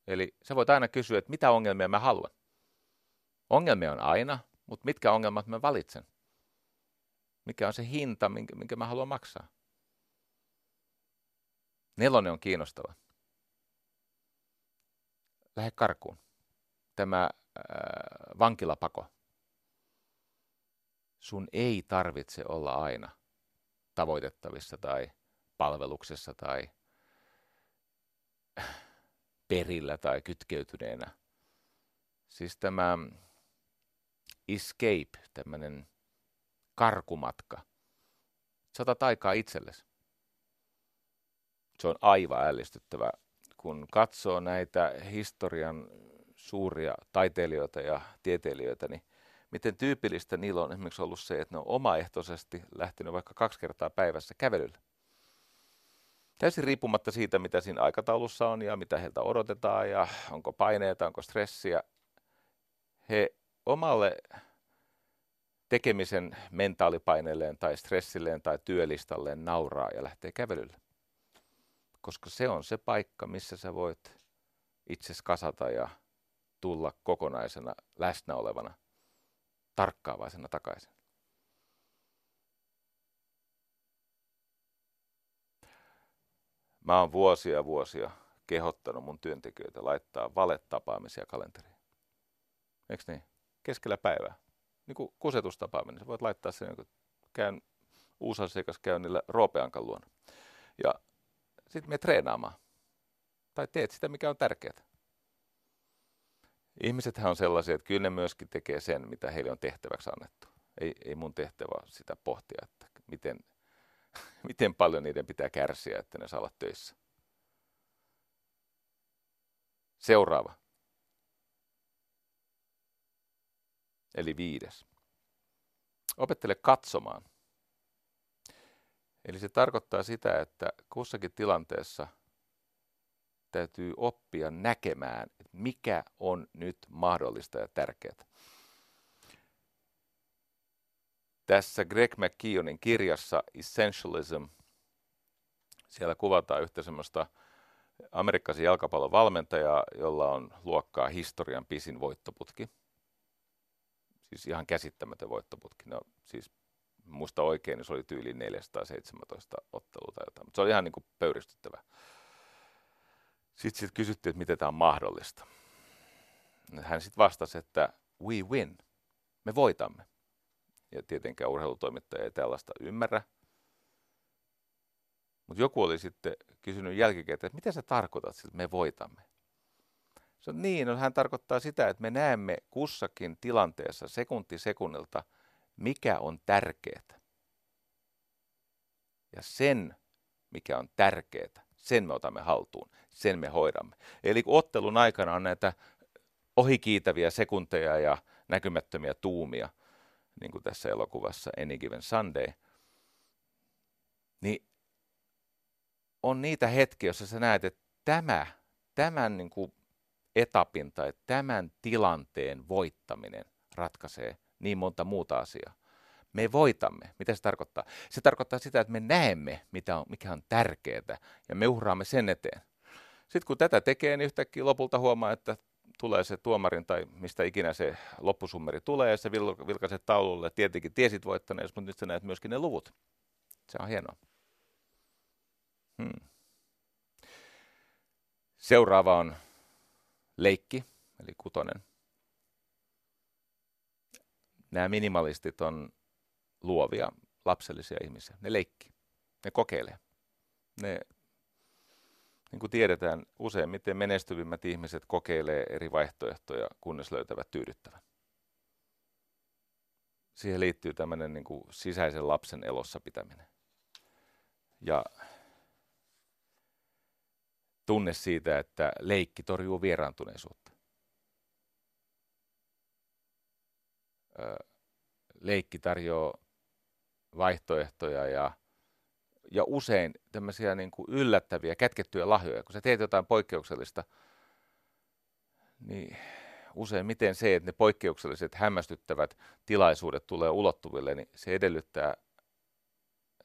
Eli sä voit aina kysyä, että mitä ongelmia mä haluan. Ongelmia on aina, mutta mitkä ongelmat mä valitsen? Mikä on se hinta, minkä, minkä mä haluan maksaa? Nelonen on kiinnostava. Lähde karkuun. Tämä äh, vankilapako. Sun ei tarvitse olla aina tavoitettavissa tai palveluksessa tai perillä tai kytkeytyneenä. Siis tämä escape, tämmöinen karkumatka. Sä otat aikaa itsellesi. Se on aivan ällistyttävä. Kun katsoo näitä historian suuria taiteilijoita ja tieteilijöitä, niin miten tyypillistä niillä on esimerkiksi ollut se, että ne on omaehtoisesti lähtenyt vaikka kaksi kertaa päivässä kävelylle. Täysin riippumatta siitä, mitä siinä aikataulussa on ja mitä heiltä odotetaan ja onko paineita, onko stressiä. He omalle tekemisen mentaalipaineelleen tai stressilleen tai työlistalleen nauraa ja lähtee kävelylle. Koska se on se paikka, missä sä voit itse kasata ja tulla kokonaisena läsnä olevana tarkkaavaisena takaisin. Mä oon vuosia vuosia kehottanut mun työntekijöitä laittaa valetapaamisia kalenteriin. Eikö niin? Keskellä päivää. Niin kuin kusetustapaaminen. Sä voit laittaa sen, kun käyn uusasiakaskäynnillä Roopeankan luona. Ja sitten me treenaamaan. Tai teet sitä, mikä on tärkeää. Ihmisethän on sellaisia, että kyllä ne myöskin tekee sen, mitä heille on tehtäväksi annettu. Ei, ei mun tehtävä sitä pohtia, että miten, miten paljon niiden pitää kärsiä, että ne saa olla töissä. Seuraava. Eli viides. Opettele katsomaan. Eli se tarkoittaa sitä, että kussakin tilanteessa – täytyy oppia näkemään, mikä on nyt mahdollista ja tärkeää. Tässä Greg McKeonin kirjassa Essentialism, siellä kuvataan yhtä semmoista amerikkalaisen jalkapallon valmentajaa, jolla on luokkaa historian pisin voittoputki. Siis ihan käsittämätön voittoputki. No, siis muista oikein, niin se oli tyyli 417 ottelua tai jotain, mutta se oli ihan niin kuin pöyristyttävä. Sitten sit kysyttiin, että miten tämä on mahdollista. Hän sitten vastasi, että we win. Me voitamme. Ja tietenkään urheilutoimittaja ei tällaista ymmärrä. Mutta joku oli sitten kysynyt jälkikäteen, että mitä sä tarkoitat, että me voitamme? Se on niin, no hän tarkoittaa sitä, että me näemme kussakin tilanteessa sekunti sekunnilta, mikä on tärkeää. Ja sen, mikä on tärkeää, sen me otamme haltuun, sen me hoidamme. Eli kun ottelun aikana on näitä ohikiitäviä sekunteja ja näkymättömiä tuumia, niin kuin tässä elokuvassa Any Given Sunday, niin on niitä hetkiä, joissa sä näet, että tämä, tämän niin kuin etapin tai tämän tilanteen voittaminen ratkaisee niin monta muuta asiaa me voitamme. Mitä se tarkoittaa? Se tarkoittaa sitä, että me näemme, mitä on, mikä on tärkeää, ja me uhraamme sen eteen. Sitten kun tätä tekee, niin yhtäkkiä lopulta huomaa, että tulee se tuomarin tai mistä ikinä se loppusummeri tulee, ja se vilkaiset taululle. Tietenkin tiesit voittaneesi, mutta nyt sä näet myöskin ne luvut. Se on hienoa. Hmm. Seuraava on leikki, eli kutonen. Nämä minimalistit on luovia, lapsellisia ihmisiä. Ne leikki, ne kokeilee. Ne, niin kuin tiedetään, useimmiten menestyvimmät ihmiset kokeilee eri vaihtoehtoja, kunnes löytävät tyydyttävän. Siihen liittyy tämmöinen niin kuin sisäisen lapsen elossa pitäminen. Ja tunne siitä, että leikki torjuu vieraantuneisuutta. Leikki tarjoaa vaihtoehtoja ja, ja usein tämmöisiä niin kuin yllättäviä, kätkettyjä lahjoja. Kun sä teet jotain poikkeuksellista, niin usein miten se, että ne poikkeukselliset hämmästyttävät tilaisuudet tulee ulottuville, niin se edellyttää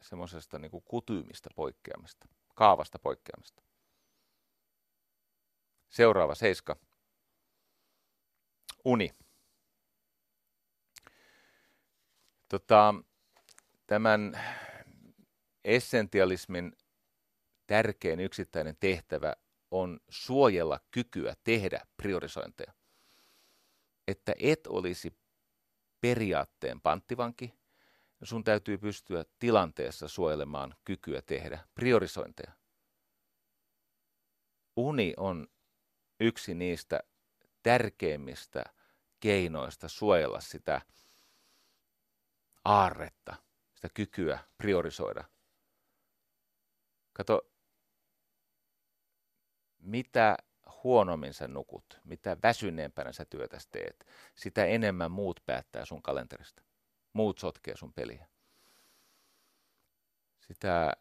semmoisesta niin kuin kutyymistä poikkeamista, kaavasta poikkeamista. Seuraava seiska. Uni. Tota, tämän essentialismin tärkein yksittäinen tehtävä on suojella kykyä tehdä priorisointeja. Että et olisi periaatteen panttivanki, sun täytyy pystyä tilanteessa suojelemaan kykyä tehdä priorisointeja. Uni on yksi niistä tärkeimmistä keinoista suojella sitä aarretta, sitä kykyä priorisoida. Kato, mitä huonommin sä nukut, mitä väsyneempänä sä työtä teet, sitä enemmän muut päättää sun kalenterista. Muut sotkee sun peliä. Sitä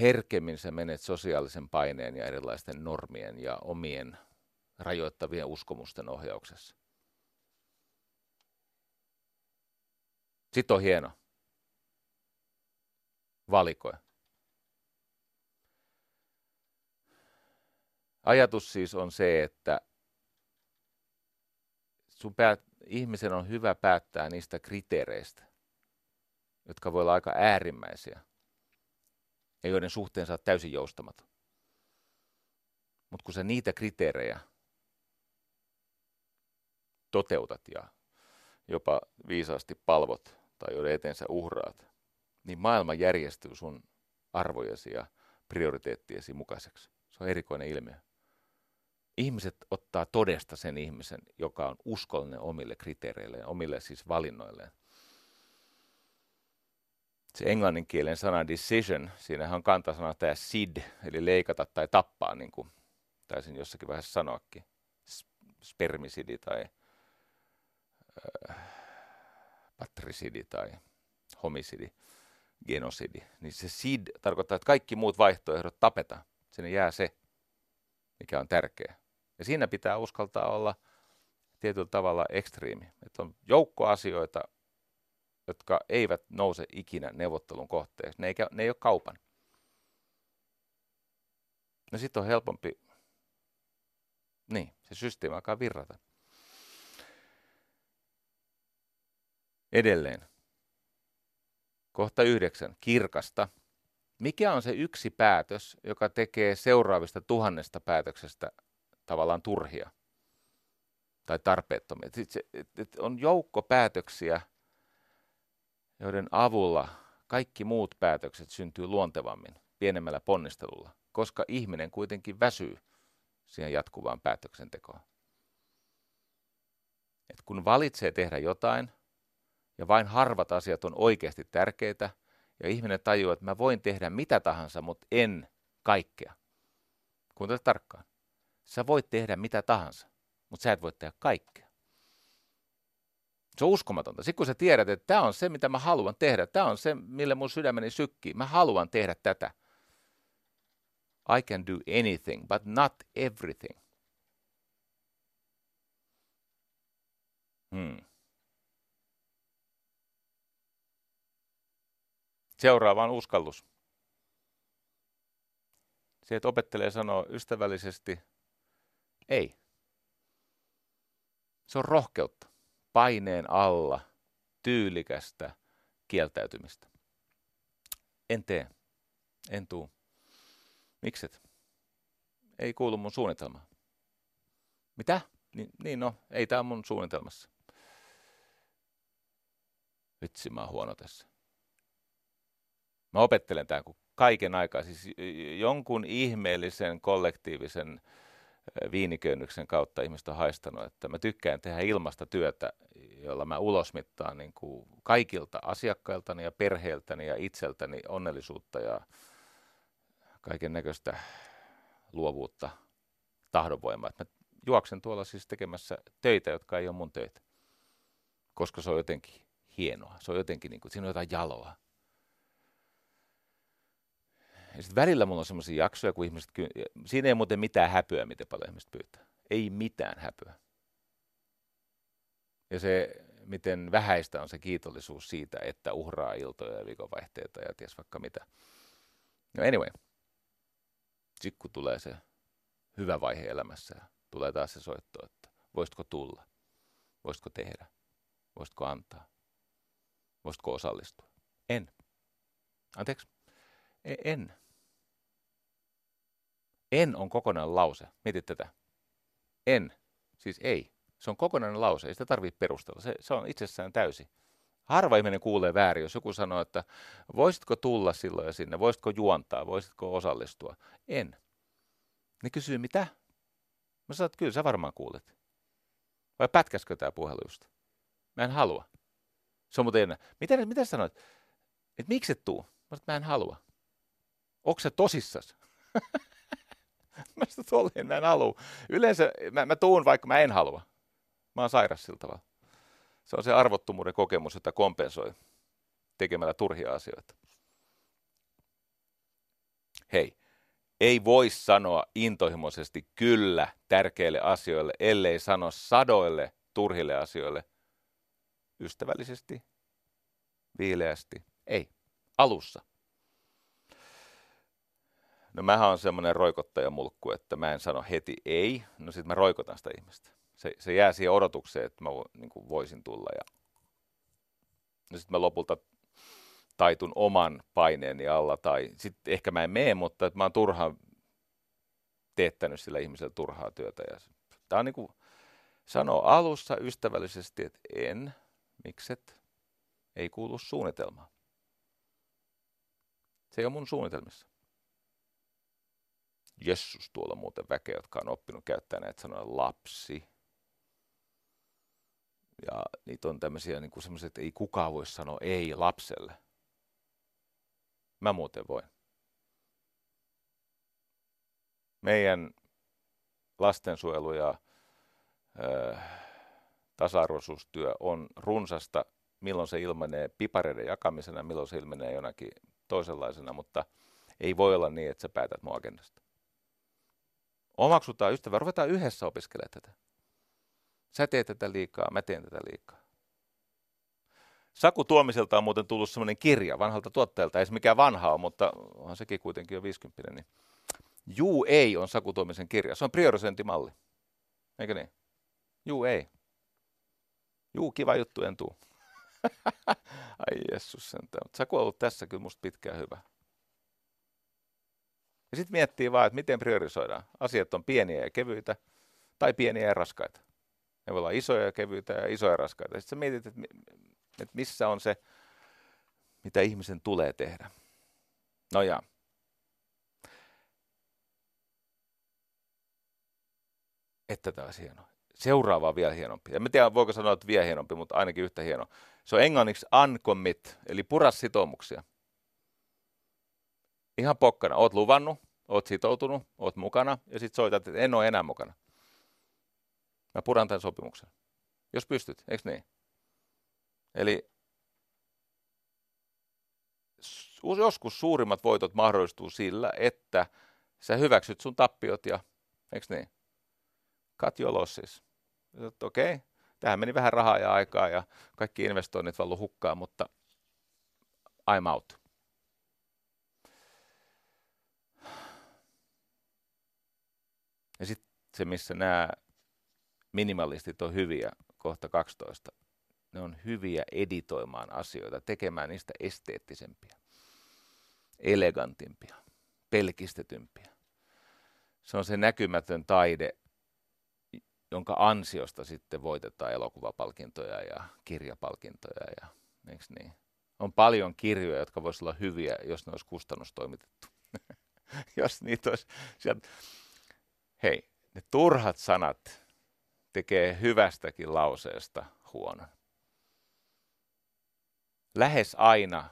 herkemmin sä menet sosiaalisen paineen ja erilaisten normien ja omien rajoittavien uskomusten ohjauksessa. Sitten on hieno. Valikoi. Ajatus siis on se, että sun päät, ihmisen on hyvä päättää niistä kriteereistä, jotka voi olla aika äärimmäisiä ja joiden suhteen oot täysin joustamaton. Mutta kun sä niitä kriteerejä toteutat ja jopa viisaasti palvot tai joiden eteensä uhraat, niin maailma järjestyy sun arvojesi ja prioriteettiesi mukaiseksi. Se on erikoinen ilmiö. Ihmiset ottaa todesta sen ihmisen, joka on uskollinen omille kriteereilleen, omille siis valinnoilleen. Se englanninkielen sana decision, siinähän on kantasana tämä sid, eli leikata tai tappaa, niin kuin taisin jossakin vaiheessa sanoakin. Spermisidi tai äh, patricidi tai homicidi, genosidi. Niin se sid tarkoittaa, että kaikki muut vaihtoehdot tapetaan. Sinne jää se, mikä on tärkeä. Ja siinä pitää uskaltaa olla tietyllä tavalla ekstriimi. Että on joukko asioita, jotka eivät nouse ikinä neuvottelun kohteeksi. Ne ei, ne ei ole kaupan. No sitten on helpompi, niin, se systeemi alkaa virrata. Edelleen. Kohta yhdeksän. Kirkasta. Mikä on se yksi päätös, joka tekee seuraavista tuhannesta päätöksestä tavallaan turhia tai tarpeettomia? On joukko päätöksiä, joiden avulla kaikki muut päätökset syntyy luontevammin, pienemmällä ponnistelulla, koska ihminen kuitenkin väsyy siihen jatkuvaan päätöksentekoon. Et kun valitsee tehdä jotain, ja vain harvat asiat on oikeasti tärkeitä, ja ihminen tajuaa, että mä voin tehdä mitä tahansa, mutta en kaikkea. Kuuntele tarkkaan. Sä voit tehdä mitä tahansa, mutta sä et voi tehdä kaikkea. Se on uskomatonta. Sitten kun sä tiedät, että tämä on se, mitä mä haluan tehdä, tämä on se, mille mun sydämeni sykkii, mä haluan tehdä tätä. I can do anything, but not everything. Hmm. Seuraava on uskallus. Se, että opettelee sanoa ystävällisesti ei. Se on rohkeutta, paineen alla, tyylikästä kieltäytymistä. En tee, en tuu. Mikset? Ei kuulu mun suunnitelmaan. Mitä? Niin, niin no, ei tämä mun suunnitelmassa. Vitsi, mä oon huono tässä. Mä opettelen tämän kaiken aikaa, siis jonkun ihmeellisen kollektiivisen viiniköynnyksen kautta ihmiset on haistanut, että mä tykkään tehdä ilmasta työtä, jolla mä ulosmittaan niin kuin kaikilta asiakkailtani ja perheeltäni ja itseltäni onnellisuutta ja kaiken näköistä luovuutta, tahdonvoimaa. Mä juoksen tuolla siis tekemässä töitä, jotka ei ole mun töitä, koska se on jotenkin hienoa. Se on jotenkin, niin kuin, siinä on jotain jaloa. Ja sitten välillä mulla on semmoisia jaksoja, kun ihmiset, siinä ei muuten mitään häpyä, miten paljon ihmiset pyytää. Ei mitään häpyä. Ja se, miten vähäistä on se kiitollisuus siitä, että uhraa iltoja ja viikonvaihteita ja ties vaikka mitä. No anyway. Kun tulee se hyvä vaihe elämässä ja tulee taas se soitto, että voisitko tulla, voisitko tehdä, voisitko antaa, voisitko osallistua. En. Anteeksi? E- en. En on kokonainen lause. Mietit tätä. En. Siis ei. Se on kokonainen lause. Ei sitä tarvitse perustella. Se, se on itsessään täysi. Harva ihminen kuulee väärin, jos joku sanoo, että voisitko tulla silloin ja sinne, voisitko juontaa, voisitko osallistua. En. Ne kysyy, mitä? Mä sanoin, että kyllä sä varmaan kuulet. Vai pätkäskö tämä puhelu just? Mä en halua. Se on muuten enää. Mitä, mitä sanoit? Että miksi et tuu? Mä sanoin, mä en halua. Onko se tosissas? mä sitä tolleen, mä en halua. Yleensä mä, mä tuun, vaikka mä en halua. Mä oon sairas sillä tavalla. Se on se arvottomuuden kokemus, jota kompensoi tekemällä turhia asioita. Hei, ei voi sanoa intohimoisesti kyllä tärkeille asioille, ellei sano sadoille turhille asioille ystävällisesti, viileästi. Ei, alussa. No mähän on semmoinen roikottajamulkku, että mä en sano heti ei, no sit mä roikotan sitä ihmistä. Se, se jää siihen odotukseen, että mä niin kuin voisin tulla ja no sitten mä lopulta taitun oman paineeni alla tai sitten ehkä mä en mene, mutta että mä oon turhaan teettänyt sillä ihmisellä turhaa työtä. Ja tämä on niin kuin sanoo alussa ystävällisesti, että en, mikset, ei kuulu suunnitelmaan. Se ei ole mun suunnitelmissa. Jessus tuolla muuten väkeä, jotka on oppinut käyttämään näitä sanoja lapsi. Ja niitä on tämmöisiä niin semmoisia, että ei kukaan voi sanoa ei lapselle. Mä muuten voin. Meidän lastensuojelu ja ö, tasa-arvoisuustyö on runsasta, milloin se ilmenee pipareiden jakamisena, milloin se ilmenee jonakin toisenlaisena, mutta ei voi olla niin, että sä päätät mun agendasta. Omaksutaan ystävä, ruvetaan yhdessä opiskelemaan tätä. Sä teet tätä liikaa, mä teen tätä liikaa. Saku Tuomiselta on muuten tullut semmoinen kirja vanhalta tuottajalta, ei se mikään vanha ole, mutta on sekin kuitenkin jo 50. Niin Juu ei on Saku Tuomisen kirja. Se on priorisointimalli. Eikö niin? Juu ei. Juu, kiva juttu, en tuu. Ai Jeesus sentään. Saku on ollut tässä kyllä musta pitkään hyvä. Ja sitten miettii vaan, että miten priorisoidaan. Asiat on pieniä ja kevyitä tai pieniä ja raskaita. Ne voi olla isoja ja kevyitä ja isoja ja raskaita. Sitten sä mietit, että, että missä on se, mitä ihmisen tulee tehdä. No ja. Että tämä olisi hieno. Seuraava on vielä hienompi. En tiedä, voiko sanoa, että vielä hienompi, mutta ainakin yhtä hieno. Se on englanniksi uncommit, eli pura sitoumuksia. Ihan pokkana. Oot luvannut, oot sitoutunut, oot mukana ja sitten soitat, että en ole enää mukana. Mä puran tämän sopimuksen. Jos pystyt, eikö niin? Eli joskus suurimmat voitot mahdollistuu sillä, että sä hyväksyt sun tappiot ja, eikö niin? Cut your losses. Okei, okay, tähän meni vähän rahaa ja aikaa ja kaikki investoinnit valuu hukkaan, mutta I'm out. Ja sitten se, missä nämä minimalistit on hyviä, kohta 12, ne on hyviä editoimaan asioita, tekemään niistä esteettisempiä, elegantimpia, pelkistetympiä. Se on se näkymätön taide, jonka ansiosta sitten voitetaan elokuvapalkintoja ja kirjapalkintoja. Ja, niin? On paljon kirjoja, jotka voisivat olla hyviä, jos ne olisi kustannustoimitettu. jos niitä olisi sieltä. Hei, ne turhat sanat tekee hyvästäkin lauseesta huonon. Lähes aina,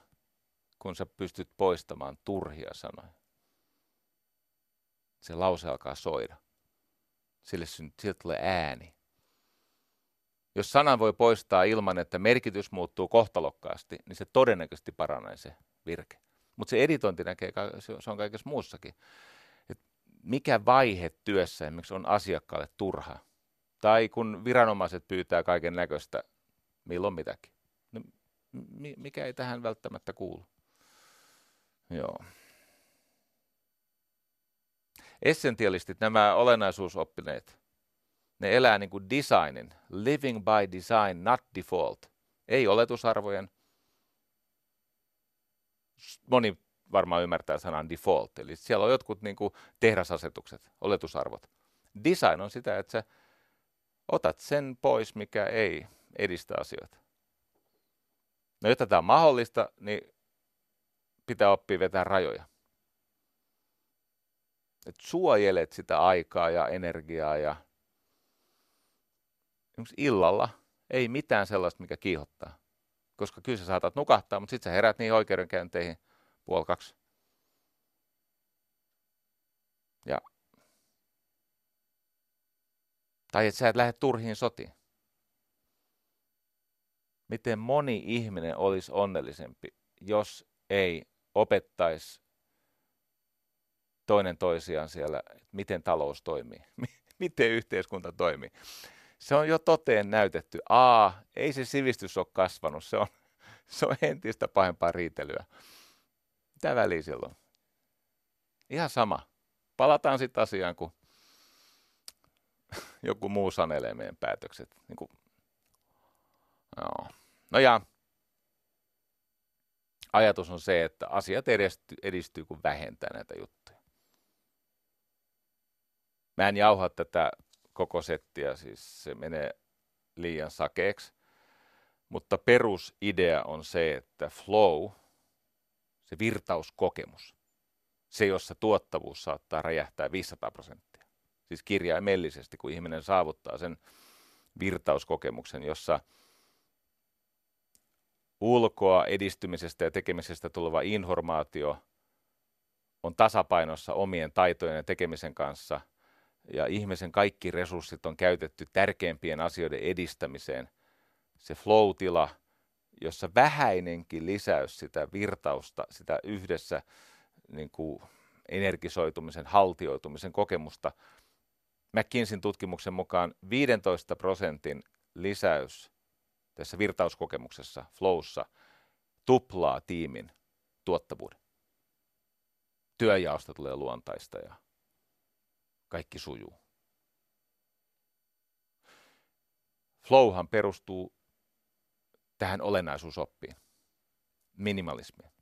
kun sä pystyt poistamaan turhia sanoja, se lause alkaa soida. Sille sieltä tulee ääni. Jos sanan voi poistaa ilman, että merkitys muuttuu kohtalokkaasti, niin se todennäköisesti paranee se virke. Mutta se editointi näkee, se on kaikessa muussakin. Mikä vaihe työssä esimerkiksi on asiakkaalle turha? Tai kun viranomaiset pyytää kaiken näköistä, milloin mitäkin. No, mikä ei tähän välttämättä kuulu? Joo. Essentialistit, nämä olennaisuusoppineet, ne elää niin kuin designin, living by design, not default. Ei oletusarvojen. Moni varmaan ymmärtää sanan default, eli siellä on jotkut niin kuin tehdasasetukset, oletusarvot. Design on sitä, että sä otat sen pois, mikä ei edistä asioita. No jotta tämä on mahdollista, niin pitää oppia vetää rajoja. Et suojelet sitä aikaa ja energiaa ja illalla ei mitään sellaista, mikä kiihottaa. Koska kyllä sä saatat nukahtaa, mutta sitten sä herät niihin oikeudenkäynteihin puoli kaksi. Ja tai että sä et lähde turhiin sotiin. Miten moni ihminen olisi onnellisempi, jos ei opettaisi toinen toisiaan siellä, että miten talous toimii, miten yhteiskunta toimii. Se on jo toteen näytetty. A, ei se sivistys ole kasvanut, se on, se on entistä pahempaa riitelyä. Mitä väliä silloin? Ihan sama. Palataan sitten asiaan, kun joku muu sanelee meidän päätökset. Niin kuin, no. no ja ajatus on se, että asiat edistyy, edistyy kun vähentää näitä juttuja. Mä en jauha tätä koko settiä, siis se menee liian sakeeksi. Mutta perusidea on se, että flow, se virtauskokemus, se jossa tuottavuus saattaa räjähtää 500 prosenttia. Siis kirjaimellisesti, kun ihminen saavuttaa sen virtauskokemuksen, jossa ulkoa edistymisestä ja tekemisestä tuleva informaatio on tasapainossa omien taitojen ja tekemisen kanssa – ja ihmisen kaikki resurssit on käytetty tärkeimpien asioiden edistämiseen. Se flow-tila, jossa vähäinenkin lisäys sitä virtausta, sitä yhdessä niin kuin energisoitumisen, haltioitumisen kokemusta. McKinseyn tutkimuksen mukaan 15 prosentin lisäys tässä virtauskokemuksessa, flowssa, tuplaa tiimin tuottavuuden. Työjaosta tulee luontaista ja kaikki sujuu. Flowhan perustuu tähän olennaisuusoppiin, minimalismiin,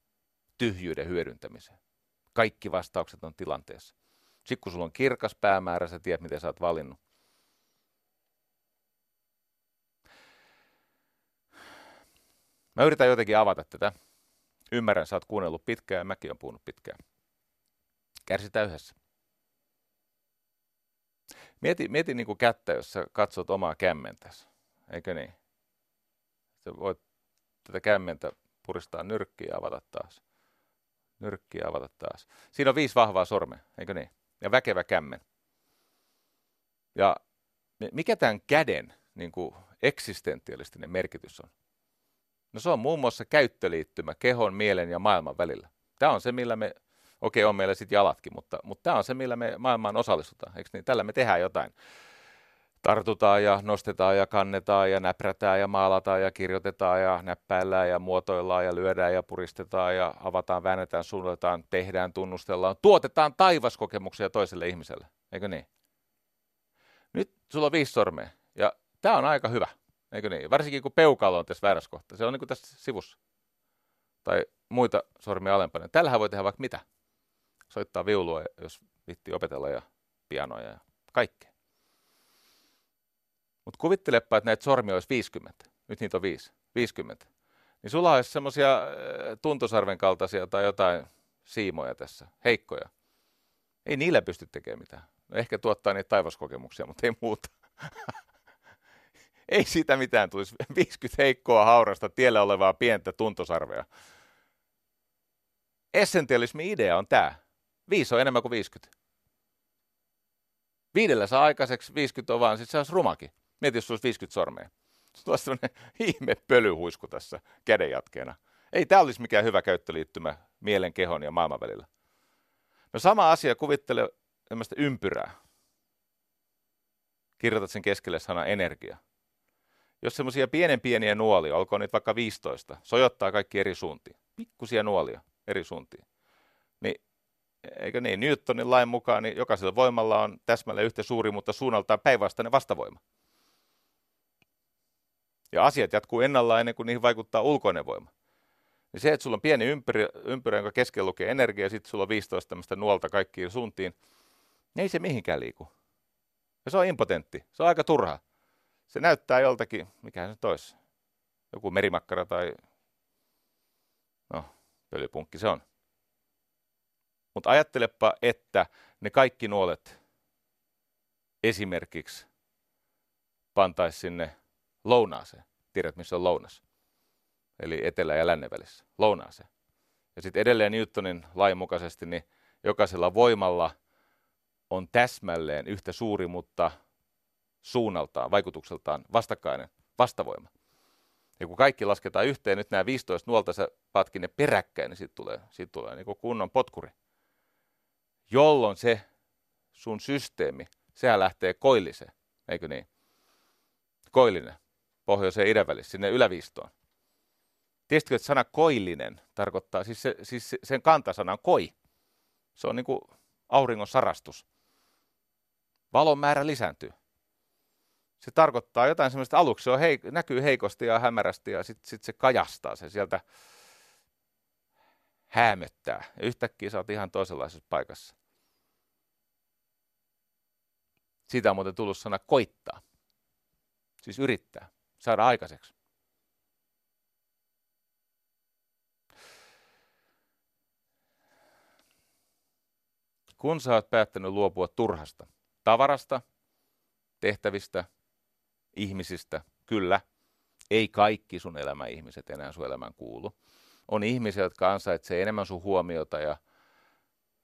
tyhjyyden hyödyntämiseen. Kaikki vastaukset on tilanteessa. Sitten kun sulla on kirkas päämäärä, sä tiedät, miten sä oot valinnut. Mä yritän jotenkin avata tätä. Ymmärrän, sä oot kuunnellut pitkään ja mäkin on puhunut pitkään. Kärsitään yhdessä. Mieti, mieti niin kuin kättä, jos sä katsot omaa kämmentäsi, eikö niin? Sä voit tätä kämmentä puristaa nyrkkiä ja avata taas. Nyrkkiä ja avata taas. Siinä on viisi vahvaa sormea, eikö niin? Ja väkevä kämmen. Ja mikä tämän käden niin kuin eksistentialistinen merkitys on? No se on muun muassa käyttöliittymä kehon, mielen ja maailman välillä. Tämä on se, millä me Okei, on meillä sitten jalatkin, mutta, mutta tämä on se, millä me maailmaan osallistutaan. Eikö niin? Tällä me tehdään jotain. Tartutaan ja nostetaan ja kannetaan ja näprätään ja maalataan ja kirjoitetaan ja näppäillään ja muotoillaan ja lyödään ja puristetaan ja avataan, väännetään, suunnataan, tehdään, tunnustellaan, tuotetaan taivaskokemuksia toiselle ihmiselle. Eikö niin? Nyt sulla on viisi sormea ja tämä on aika hyvä. Eikö niin? Varsinkin kun peukalo on tässä väärässä kohtaa. Se on niin kuin tässä sivussa. Tai muita sormia alempana. Tällähän voi tehdä vaikka mitä soittaa viulua, jos vitti opetella ja pianoja ja kaikkea. Mutta kuvittelepa, että näitä sormia olisi 50. Nyt niitä on 5. 50. Niin sulla olisi semmoisia äh, tuntosarven kaltaisia tai jotain siimoja tässä, heikkoja. Ei niillä pysty tekemään mitään. No ehkä tuottaa niitä taivaskokemuksia, mutta ei muuta. ei siitä mitään tulisi. 50 heikkoa haurasta tiellä olevaa pientä tuntosarvea. Essentialismi idea on tämä. Viisi on enemmän kuin 50. Viidellä saa aikaiseksi, 50 on vaan, sitten se olisi rumakin. Mieti, jos olisi 50 sormea. Olisi sellainen ihme pölyhuisku tässä kädenjatkeena. Ei tämä olisi mikään hyvä käyttöliittymä mielen, kehon ja maailman välillä. No sama asia, kuvittele tämmöistä ympyrää. Kirjoitat sen keskelle sana energia. Jos semmoisia pienen pieniä nuolia, olkoon niitä vaikka 15, sojottaa kaikki eri suuntiin, pikkusia nuolia eri suuntiin, niin eikö niin, Newtonin lain mukaan, niin jokaisella voimalla on täsmälleen yhtä suuri, mutta suunnaltaan päinvastainen vastavoima. Ja asiat jatkuu ennallaan ennen kuin niihin vaikuttaa ulkoinen voima. Niin se, että sulla on pieni ympyrä, ympyrä jonka keskellä lukee energia, ja sitten sulla on 15 tämmöistä nuolta kaikkiin suuntiin, niin ei se mihinkään liiku. Ja se on impotentti. Se on aika turha. Se näyttää joltakin, mikä se tois, joku merimakkara tai, no, pölypunkki se on. Mutta ajattelepa, että ne kaikki nuolet esimerkiksi pantaisi sinne lounaaseen. Tiedät, missä on lounas? Eli etelä- ja lännen välissä. Lounaaseen. Ja sitten edelleen Newtonin lain mukaisesti, niin jokaisella voimalla on täsmälleen yhtä suuri, mutta suunnaltaan, vaikutukseltaan vastakkainen vastavoima. Ja kun kaikki lasketaan yhteen, nyt nämä 15 nuolta sä patkin ne peräkkäin, niin siitä tulee, siitä tulee niin kunnon potkuri. Jolloin se sun systeemi, sehän lähtee koilliseen, eikö niin? Koillinen, pohjoiseen idän välissä, sinne yläviistoon. Tiesitkö, että sana koillinen tarkoittaa, siis, se, siis sen kantasana on koi. Se on niin kuin auringon sarastus. Valon määrä lisääntyy. Se tarkoittaa jotain semmoista, aluksi se on hei, näkyy heikosti ja hämärästi ja sitten sit se kajastaa se sieltä häämöttää. Ja yhtäkkiä sä oot ihan toisenlaisessa paikassa. Siitä on muuten tullut sana koittaa. Siis yrittää, saada aikaiseksi. Kun sä oot päättänyt luopua turhasta tavarasta, tehtävistä, ihmisistä, kyllä, ei kaikki sun elämän ihmiset enää sun elämän kuulu. On ihmisiä, jotka ansaitsee enemmän sun huomiota ja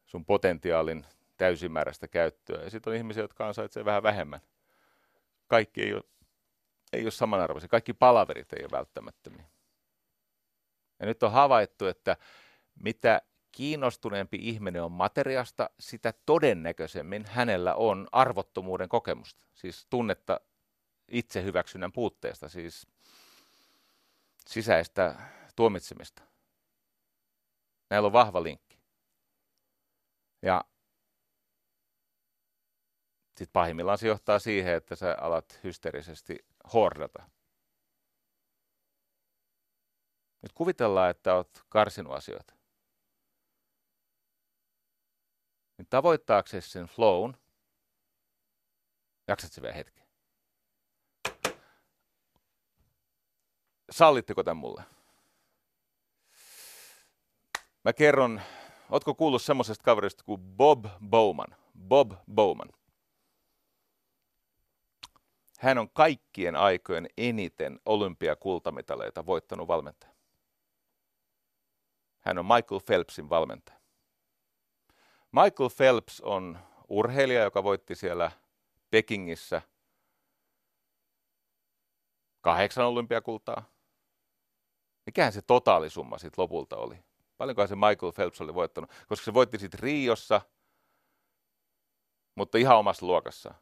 sun potentiaalin täysimääräistä käyttöä. Ja sitten on ihmisiä, jotka ansaitsee vähän vähemmän. Kaikki ei ole, ei ole samanarvoisia. Kaikki palaverit ei ole välttämättömiä. Ja nyt on havaittu, että mitä kiinnostuneempi ihminen on materiasta, sitä todennäköisemmin hänellä on arvottomuuden kokemusta, siis tunnetta itsehyväksynnän puutteesta, siis sisäistä tuomitsemista. Näillä on vahva linkki. Ja sitten pahimmillaan se johtaa siihen, että sä alat hysteerisesti hordata. Nyt kuvitellaan, että olet karsinut asioita. niin tavoittaaksesi sen flown, jaksat se vielä hetken. Sallitteko tämän mulle? Mä kerron, ootko kuullut semmoisesta kaverista kuin Bob Bowman? Bob Bowman. Hän on kaikkien aikojen eniten olympiakultamitaleita voittanut valmentaja. Hän on Michael Phelpsin valmentaja. Michael Phelps on urheilija, joka voitti siellä Pekingissä kahdeksan olympiakultaa. Mikähän se totaalisumma sitten lopulta oli? Paljonkohan se Michael Phelps oli voittanut? Koska se voitti sitten Riossa, mutta ihan omassa luokassa.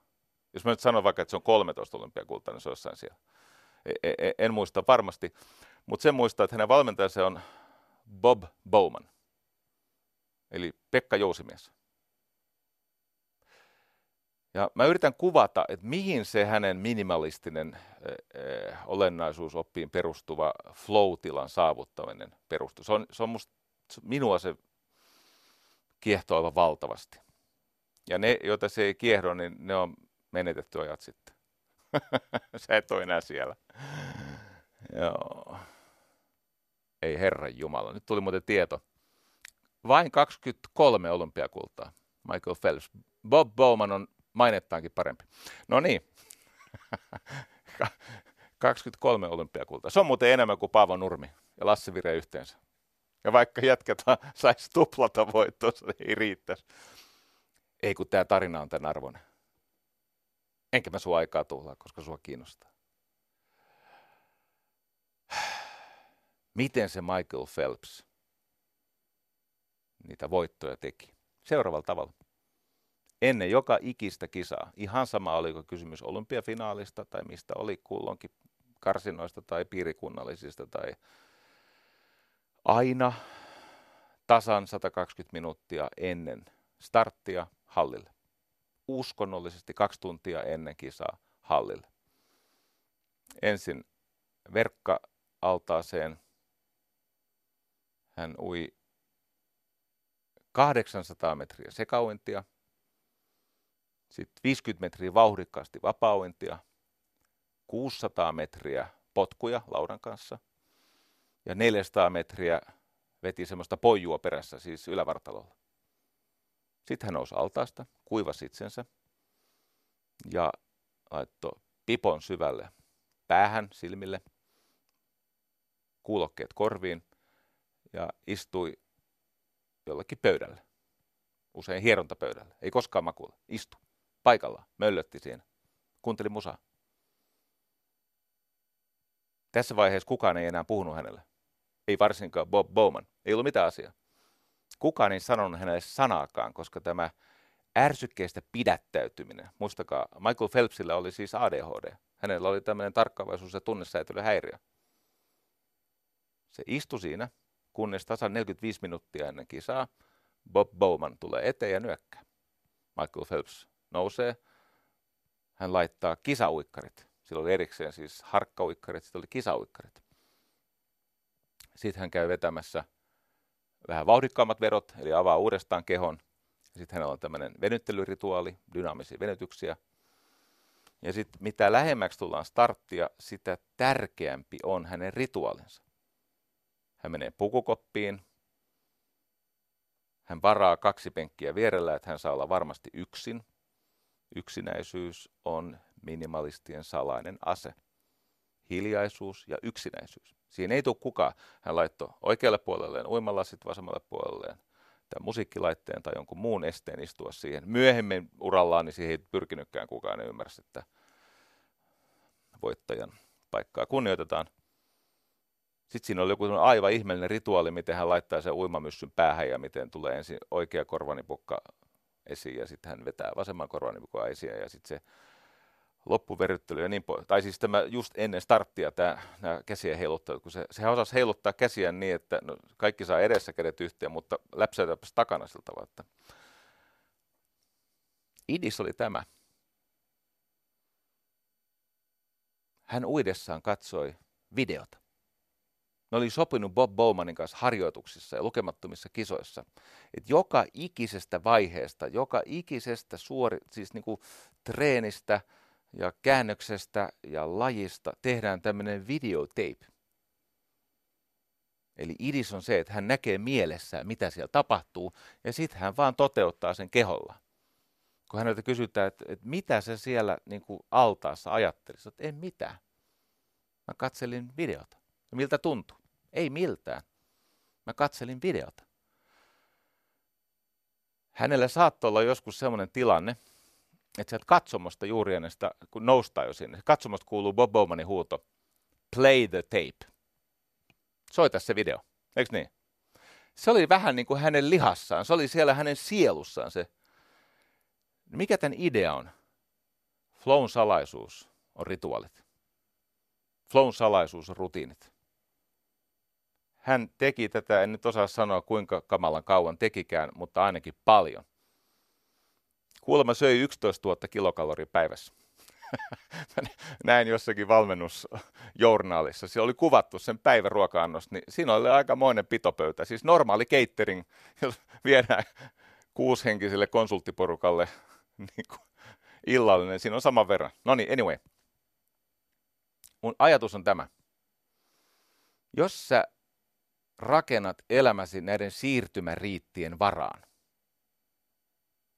Jos mä nyt sanon vaikka, että se on 13 olympiakultaa, niin se on jossain siellä. E, e, e, en muista varmasti, mutta sen muistaa, että hänen valmentajansa on Bob Bowman eli Pekka Jousimies. Ja mä yritän kuvata, että mihin se hänen minimalistinen äh, olennaisuusoppiin perustuva flow-tilan saavuttaminen perustuu. Se on, se on musta, minua se kiehtoo valtavasti. Ja ne, joita se ei kiehdo, niin ne on menetetty ajat sitten. Sä et ole enää siellä. Joo. Ei Herran Jumala. Nyt tuli muuten tieto. Vain 23 olympiakultaa. Michael Phelps. Bob Bowman on mainettaankin parempi. No niin. 23 olympiakultaa. Se on muuten enemmän kuin Paavo Nurmi ja Lasse Vire yhteensä. Ja vaikka jätkät saisi tuplata voittoa, se ei riittäisi. Ei kun tämä tarina on tämän arvoinen. Enkä mä sua aikaa tuhlaa, koska sua kiinnostaa. Miten se Michael Phelps niitä voittoja teki? Seuraavalla tavalla. Ennen joka ikistä kisaa, ihan sama oliko kysymys olympiafinaalista tai mistä oli kullonkin karsinoista tai piirikunnallisista tai aina tasan 120 minuuttia ennen starttia hallille. Uskonnollisesti kaksi tuntia ennen kisaa hallille. Ensin verkka-altaaseen hän ui 800 metriä sekauintia, sitten 50 metriä vauhdikkaasti vapauintia, 600 metriä potkuja laudan kanssa ja 400 metriä veti semmoista pojua perässä, siis ylävartalolla. Sitten hän nousi altaasta, kuivasi itsensä ja laittoi pipon syvälle päähän, silmille, kuulokkeet korviin ja istui jollakin pöydälle. Usein hierontapöydälle. Ei koskaan makuulla. Istu. Paikallaan. Möllötti siinä. Kuunteli musaa. Tässä vaiheessa kukaan ei enää puhunut hänelle. Ei varsinkaan Bob Bowman. Ei ollut mitään asiaa. Kukaan ei sanonut hänelle sanaakaan, koska tämä ärsykkeestä pidättäytyminen. Muistakaa, Michael Phelpsillä oli siis ADHD. Hänellä oli tämmöinen tarkkaavaisuus- ja tunnesäätelyhäiriö. Se istui siinä, kunnes tasan 45 minuuttia ennen kisaa Bob Bowman tulee eteen ja nyökkää. Michael Phelps nousee. Hän laittaa kisauikkarit. Sillä oli erikseen siis harkkauikkarit, sitten oli kisauikkarit. Sitten hän käy vetämässä vähän vauhdikkaammat verot, eli avaa uudestaan kehon. Sitten hänellä on tämmöinen venyttelyrituaali, dynaamisia venytyksiä. Ja sitten mitä lähemmäksi tullaan starttia, sitä tärkeämpi on hänen rituaalinsa. Hän menee pukukoppiin. Hän varaa kaksi penkkiä vierellä, että hän saa olla varmasti yksin. Yksinäisyys on minimalistien salainen ase. Hiljaisuus ja yksinäisyys. Siinä ei tule kukaan. Hän laittoi oikealle puolelleen uimalasit, vasemmalle puolelleen tämän musiikkilaitteen tai jonkun muun esteen istua siihen. Myöhemmin urallaan niin siihen ei pyrkinytkään kukaan, ei ymmärsi, että voittajan paikkaa kunnioitetaan. Sitten siinä oli joku aivan ihmeellinen rituaali, miten hän laittaa sen uimamyssyn päähän ja miten tulee ensin oikea korvanipukka esiin ja sitten hän vetää vasemman korvanipukka esiin ja sitten se loppuveryttely ja niin pois. Tai siis tämä just ennen starttia tämä, nämä käsien heiluttajat, kun se, sehän osasi heiluttaa käsiä niin, että no, kaikki saa edessä kädet yhteen, mutta läpsäytäpäs takana sillä tavalla, että idis oli tämä. Hän uidessaan katsoi videota. Ne oli sopinut Bob Bowmanin kanssa harjoituksissa ja lukemattomissa kisoissa, että joka ikisestä vaiheesta, joka ikisestä suori, siis niin kuin treenistä ja käännöksestä ja lajista tehdään tämmöinen videotape. Eli idis on se, että hän näkee mielessään, mitä siellä tapahtuu, ja sitten hän vaan toteuttaa sen keholla. Kun häneltä kysytään, että, että mitä se siellä niin kuin altaassa ajatteli, että en mitään. Mä katselin videota. Ja miltä tuntui? Ei miltään. Mä katselin videota. Hänellä saattoi olla joskus sellainen tilanne, että sieltä katsomosta juuri ennen sitä, kun noustaan jo sinne, katsomosta kuuluu Bob Bowmanin huuto, play the tape. Soita se video, eikö niin? Se oli vähän niin kuin hänen lihassaan, se oli siellä hänen sielussaan se. Mikä tämän idea on? Flown salaisuus on rituaalit. Flown salaisuus on rutiinit. Hän teki tätä, en nyt osaa sanoa kuinka kamalan kauan tekikään, mutta ainakin paljon. Kuulemma söi 11 000 kilokaloria päivässä. Näin jossakin valmennusjournaalissa. Se oli kuvattu sen päivän ruoka niin siinä oli aika monen pitopöytä. Siis normaali catering, jos viedään kuushenkiselle konsulttiporukalle niin kuin illallinen. Siinä on saman verran. No niin, anyway. Mun ajatus on tämä. Jos sä rakennat elämäsi näiden siirtymäriittien varaan,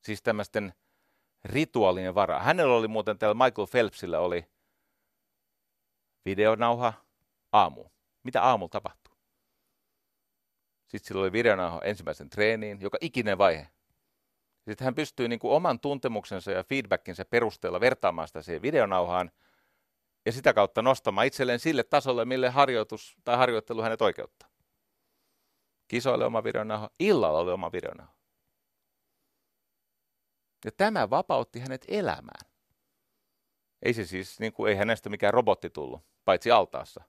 siis tämmöisten rituaalien varaan. Hänellä oli muuten täällä Michael Phelpsillä oli videonauha aamu. Mitä aamulla tapahtuu? Sitten sillä oli videonauha ensimmäisen treeniin, joka ikinen vaihe. Sitten hän pystyy niin kuin oman tuntemuksensa ja feedbackinsa perusteella vertaamaan sitä siihen videonauhaan ja sitä kautta nostamaan itselleen sille tasolle, mille harjoitus tai harjoittelu hänet oikeuttaa. Kisoille oma videonauha, illalla oli oma videonauha. Ja tämä vapautti hänet elämään. Ei se siis, niin kuin, ei hänestä mikään robotti tullut, paitsi altaassa.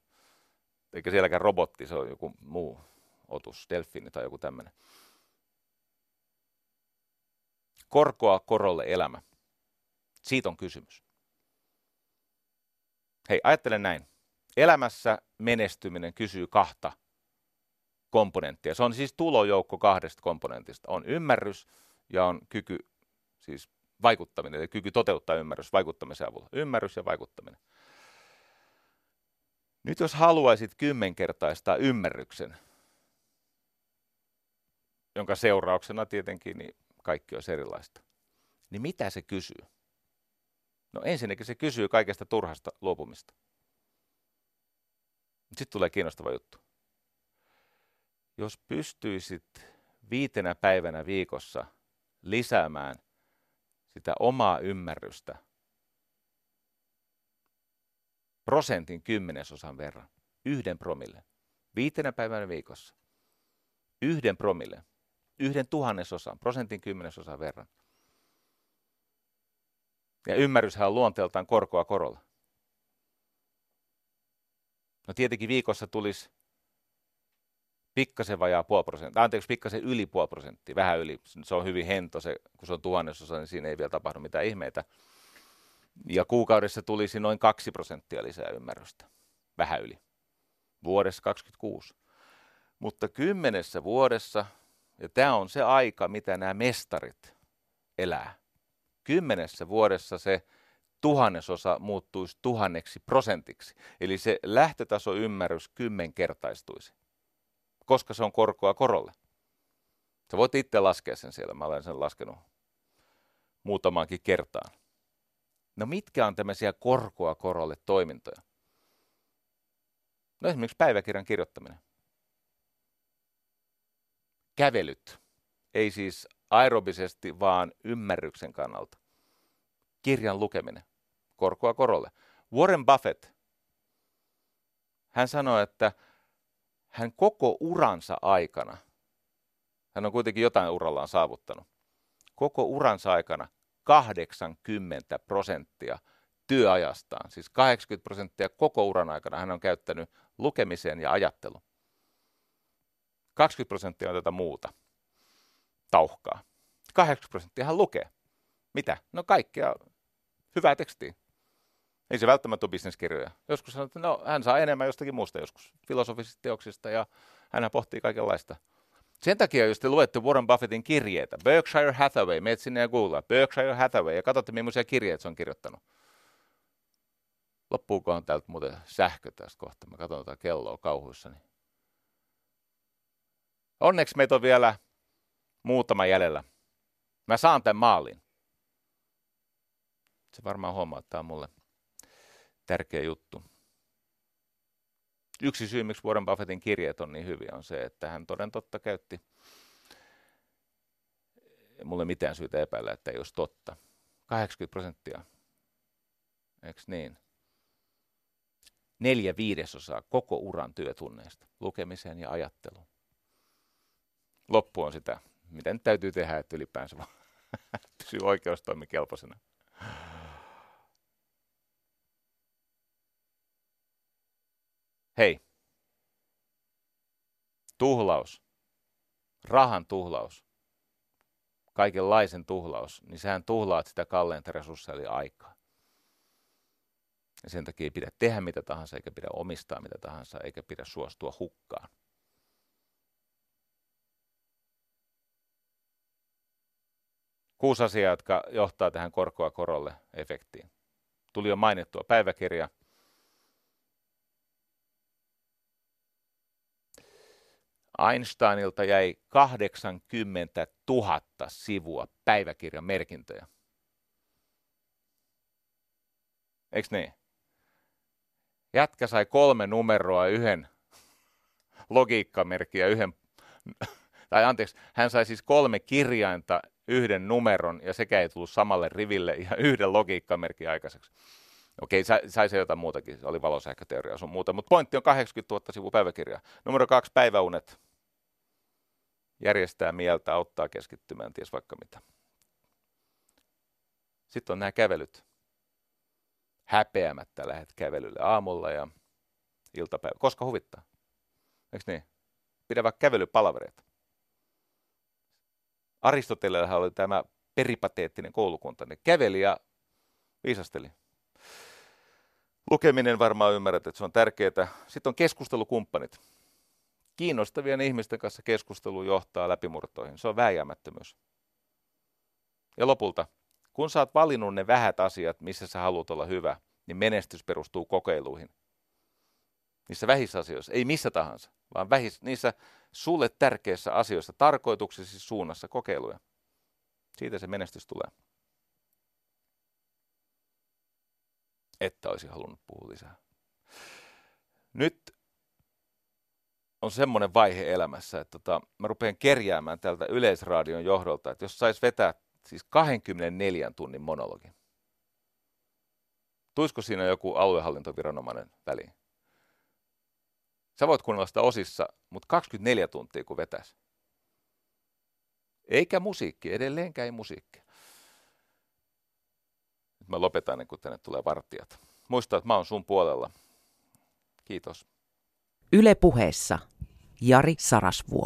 Eikä sielläkään robotti, se on joku muu otus, delfiini tai joku tämmöinen. Korkoa korolle elämä. Siitä on kysymys. Hei, ajattele näin. Elämässä menestyminen kysyy kahta komponenttia. Se on siis tulojoukko kahdesta komponentista. On ymmärrys ja on kyky, siis vaikuttaminen, eli kyky toteuttaa ymmärrys vaikuttamisen avulla. Ymmärrys ja vaikuttaminen. Nyt jos haluaisit kymmenkertaistaa ymmärryksen, jonka seurauksena tietenkin niin kaikki olisi erilaista, niin mitä se kysyy? No ensinnäkin se kysyy kaikesta turhasta luopumista. Sitten tulee kiinnostava juttu. Jos pystyisit viitenä päivänä viikossa lisäämään sitä omaa ymmärrystä prosentin kymmenesosan verran, yhden promille, viitenä päivänä viikossa, yhden promille, yhden tuhannesosan, prosentin kymmenesosan verran. Ja ymmärryshän on luonteeltaan korkoa korolla. No tietenkin viikossa tulisi pikkasen vajaa puoli prosenttia, anteeksi, pikkasen yli puoli prosenttia, vähän yli, se on hyvin hento, se, kun se on tuhannesosa, niin siinä ei vielä tapahdu mitään ihmeitä. Ja kuukaudessa tulisi noin kaksi prosenttia lisää ymmärrystä, vähän yli, vuodessa 26. Mutta kymmenessä vuodessa, ja tämä on se aika, mitä nämä mestarit elää, kymmenessä vuodessa se tuhannesosa muuttuisi tuhanneksi prosentiksi. Eli se lähtötaso ymmärrys kymmenkertaistuisi koska se on korkoa korolle. Sä voit itse laskea sen siellä, mä olen sen laskenut muutamaankin kertaan. No mitkä on tämmöisiä korkoa korolle toimintoja? No esimerkiksi päiväkirjan kirjoittaminen. Kävelyt. Ei siis aerobisesti, vaan ymmärryksen kannalta. Kirjan lukeminen. Korkoa korolle. Warren Buffett. Hän sanoi, että hän koko uransa aikana, hän on kuitenkin jotain urallaan saavuttanut, koko uransa aikana 80 prosenttia työajastaan, siis 80 prosenttia koko uran aikana hän on käyttänyt lukemiseen ja ajatteluun. 20 prosenttia on tätä muuta tauhkaa. 80 prosenttia hän lukee. Mitä? No kaikkea hyvää tekstiä. Ei se välttämättä ole bisneskirjoja. Joskus sanoo, että no, hän saa enemmän jostakin muusta joskus, filosofisista teoksista ja hän pohtii kaikenlaista. Sen takia, jos te luette Warren Buffettin kirjeitä, Berkshire Hathaway, meet sinne ja googlaa, Berkshire Hathaway, ja katsotte, millaisia kirjeitä se on kirjoittanut. Loppuukohan täältä muuten sähkö tästä kohta? Mä katson tätä kelloa kauhuissani. Onneksi meitä on vielä muutama jäljellä. Mä saan tämän maalin. Se varmaan on mulle tärkeä juttu. Yksi syy, miksi Warren Buffettin kirjeet on niin hyviä, on se, että hän toden totta käytti, mulle mitään syytä epäillä, että ei olisi totta, 80 prosenttia, eikö niin? Neljä viidesosaa koko uran työtunneista, lukemiseen ja ajatteluun. Loppu on sitä, mitä nyt täytyy tehdä, että ylipäänsä pysyy oikeustoimikelpoisena. Hei, tuhlaus, rahan tuhlaus, kaikenlaisen tuhlaus, niin sehän tuhlaat sitä kalleinta resursseja eli aikaa. Ja sen takia ei pidä tehdä mitä tahansa, eikä pidä omistaa mitä tahansa, eikä pidä suostua hukkaan. Kuusi asiaa, jotka johtaa tähän korkoa korolle efektiin. Tuli jo mainittua päiväkirja. Einsteinilta jäi 80 000 sivua päiväkirjan merkintöjä. Eikö niin? Jätkä sai kolme numeroa yhden logiikkamerkin ja yhden, tai anteeksi, hän sai siis kolme kirjainta yhden numeron ja sekä ei tullut samalle riville ja yhden logiikkamerkin aikaiseksi. Okei, sai, sai se jotain muutakin, se oli valosähköteoria sun muuta, mutta pointti on 80 000 sivua päiväkirjaa. Numero kaksi, päiväunet. Järjestää mieltä, auttaa keskittymään, ties vaikka mitä. Sitten on nämä kävelyt. Häpeämättä lähdet kävelylle aamulla ja iltapäivä, koska huvittaa. Eikö niin? Pidä vaikka kävelypalvereita. Aristotelellahan oli tämä peripateettinen koulukunta. Ne käveli ja viisasteli. Lukeminen varmaan ymmärrät, että se on tärkeää. Sitten on keskustelukumppanit. Kiinnostavien ihmisten kanssa keskustelu johtaa läpimurtoihin. Se on vääjäämättömyys. Ja lopulta, kun sä oot valinnut ne vähät asiat, missä sä haluat olla hyvä, niin menestys perustuu kokeiluihin. Niissä vähissä asioissa, ei missä tahansa, vaan vähissä, niissä sulle tärkeissä asioissa, tarkoituksesi suunnassa kokeiluja. Siitä se menestys tulee. Että olisi halunnut puhua lisää. Nyt on semmoinen vaihe elämässä, että tota, mä rupean kerjäämään tältä Yleisradion johdolta, että jos sais vetää siis 24 tunnin monologin. Tuisiko siinä joku aluehallintoviranomainen väliin? Sä voit kuunnella sitä osissa, mutta 24 tuntia kun vetäisi. Eikä musiikki, edelleenkään ei musiikki. Mä lopetan ennen kuin tänne tulee vartijat. Muista, että mä oon sun puolella. Kiitos.
Yle puheessa Jari Sarasvuo.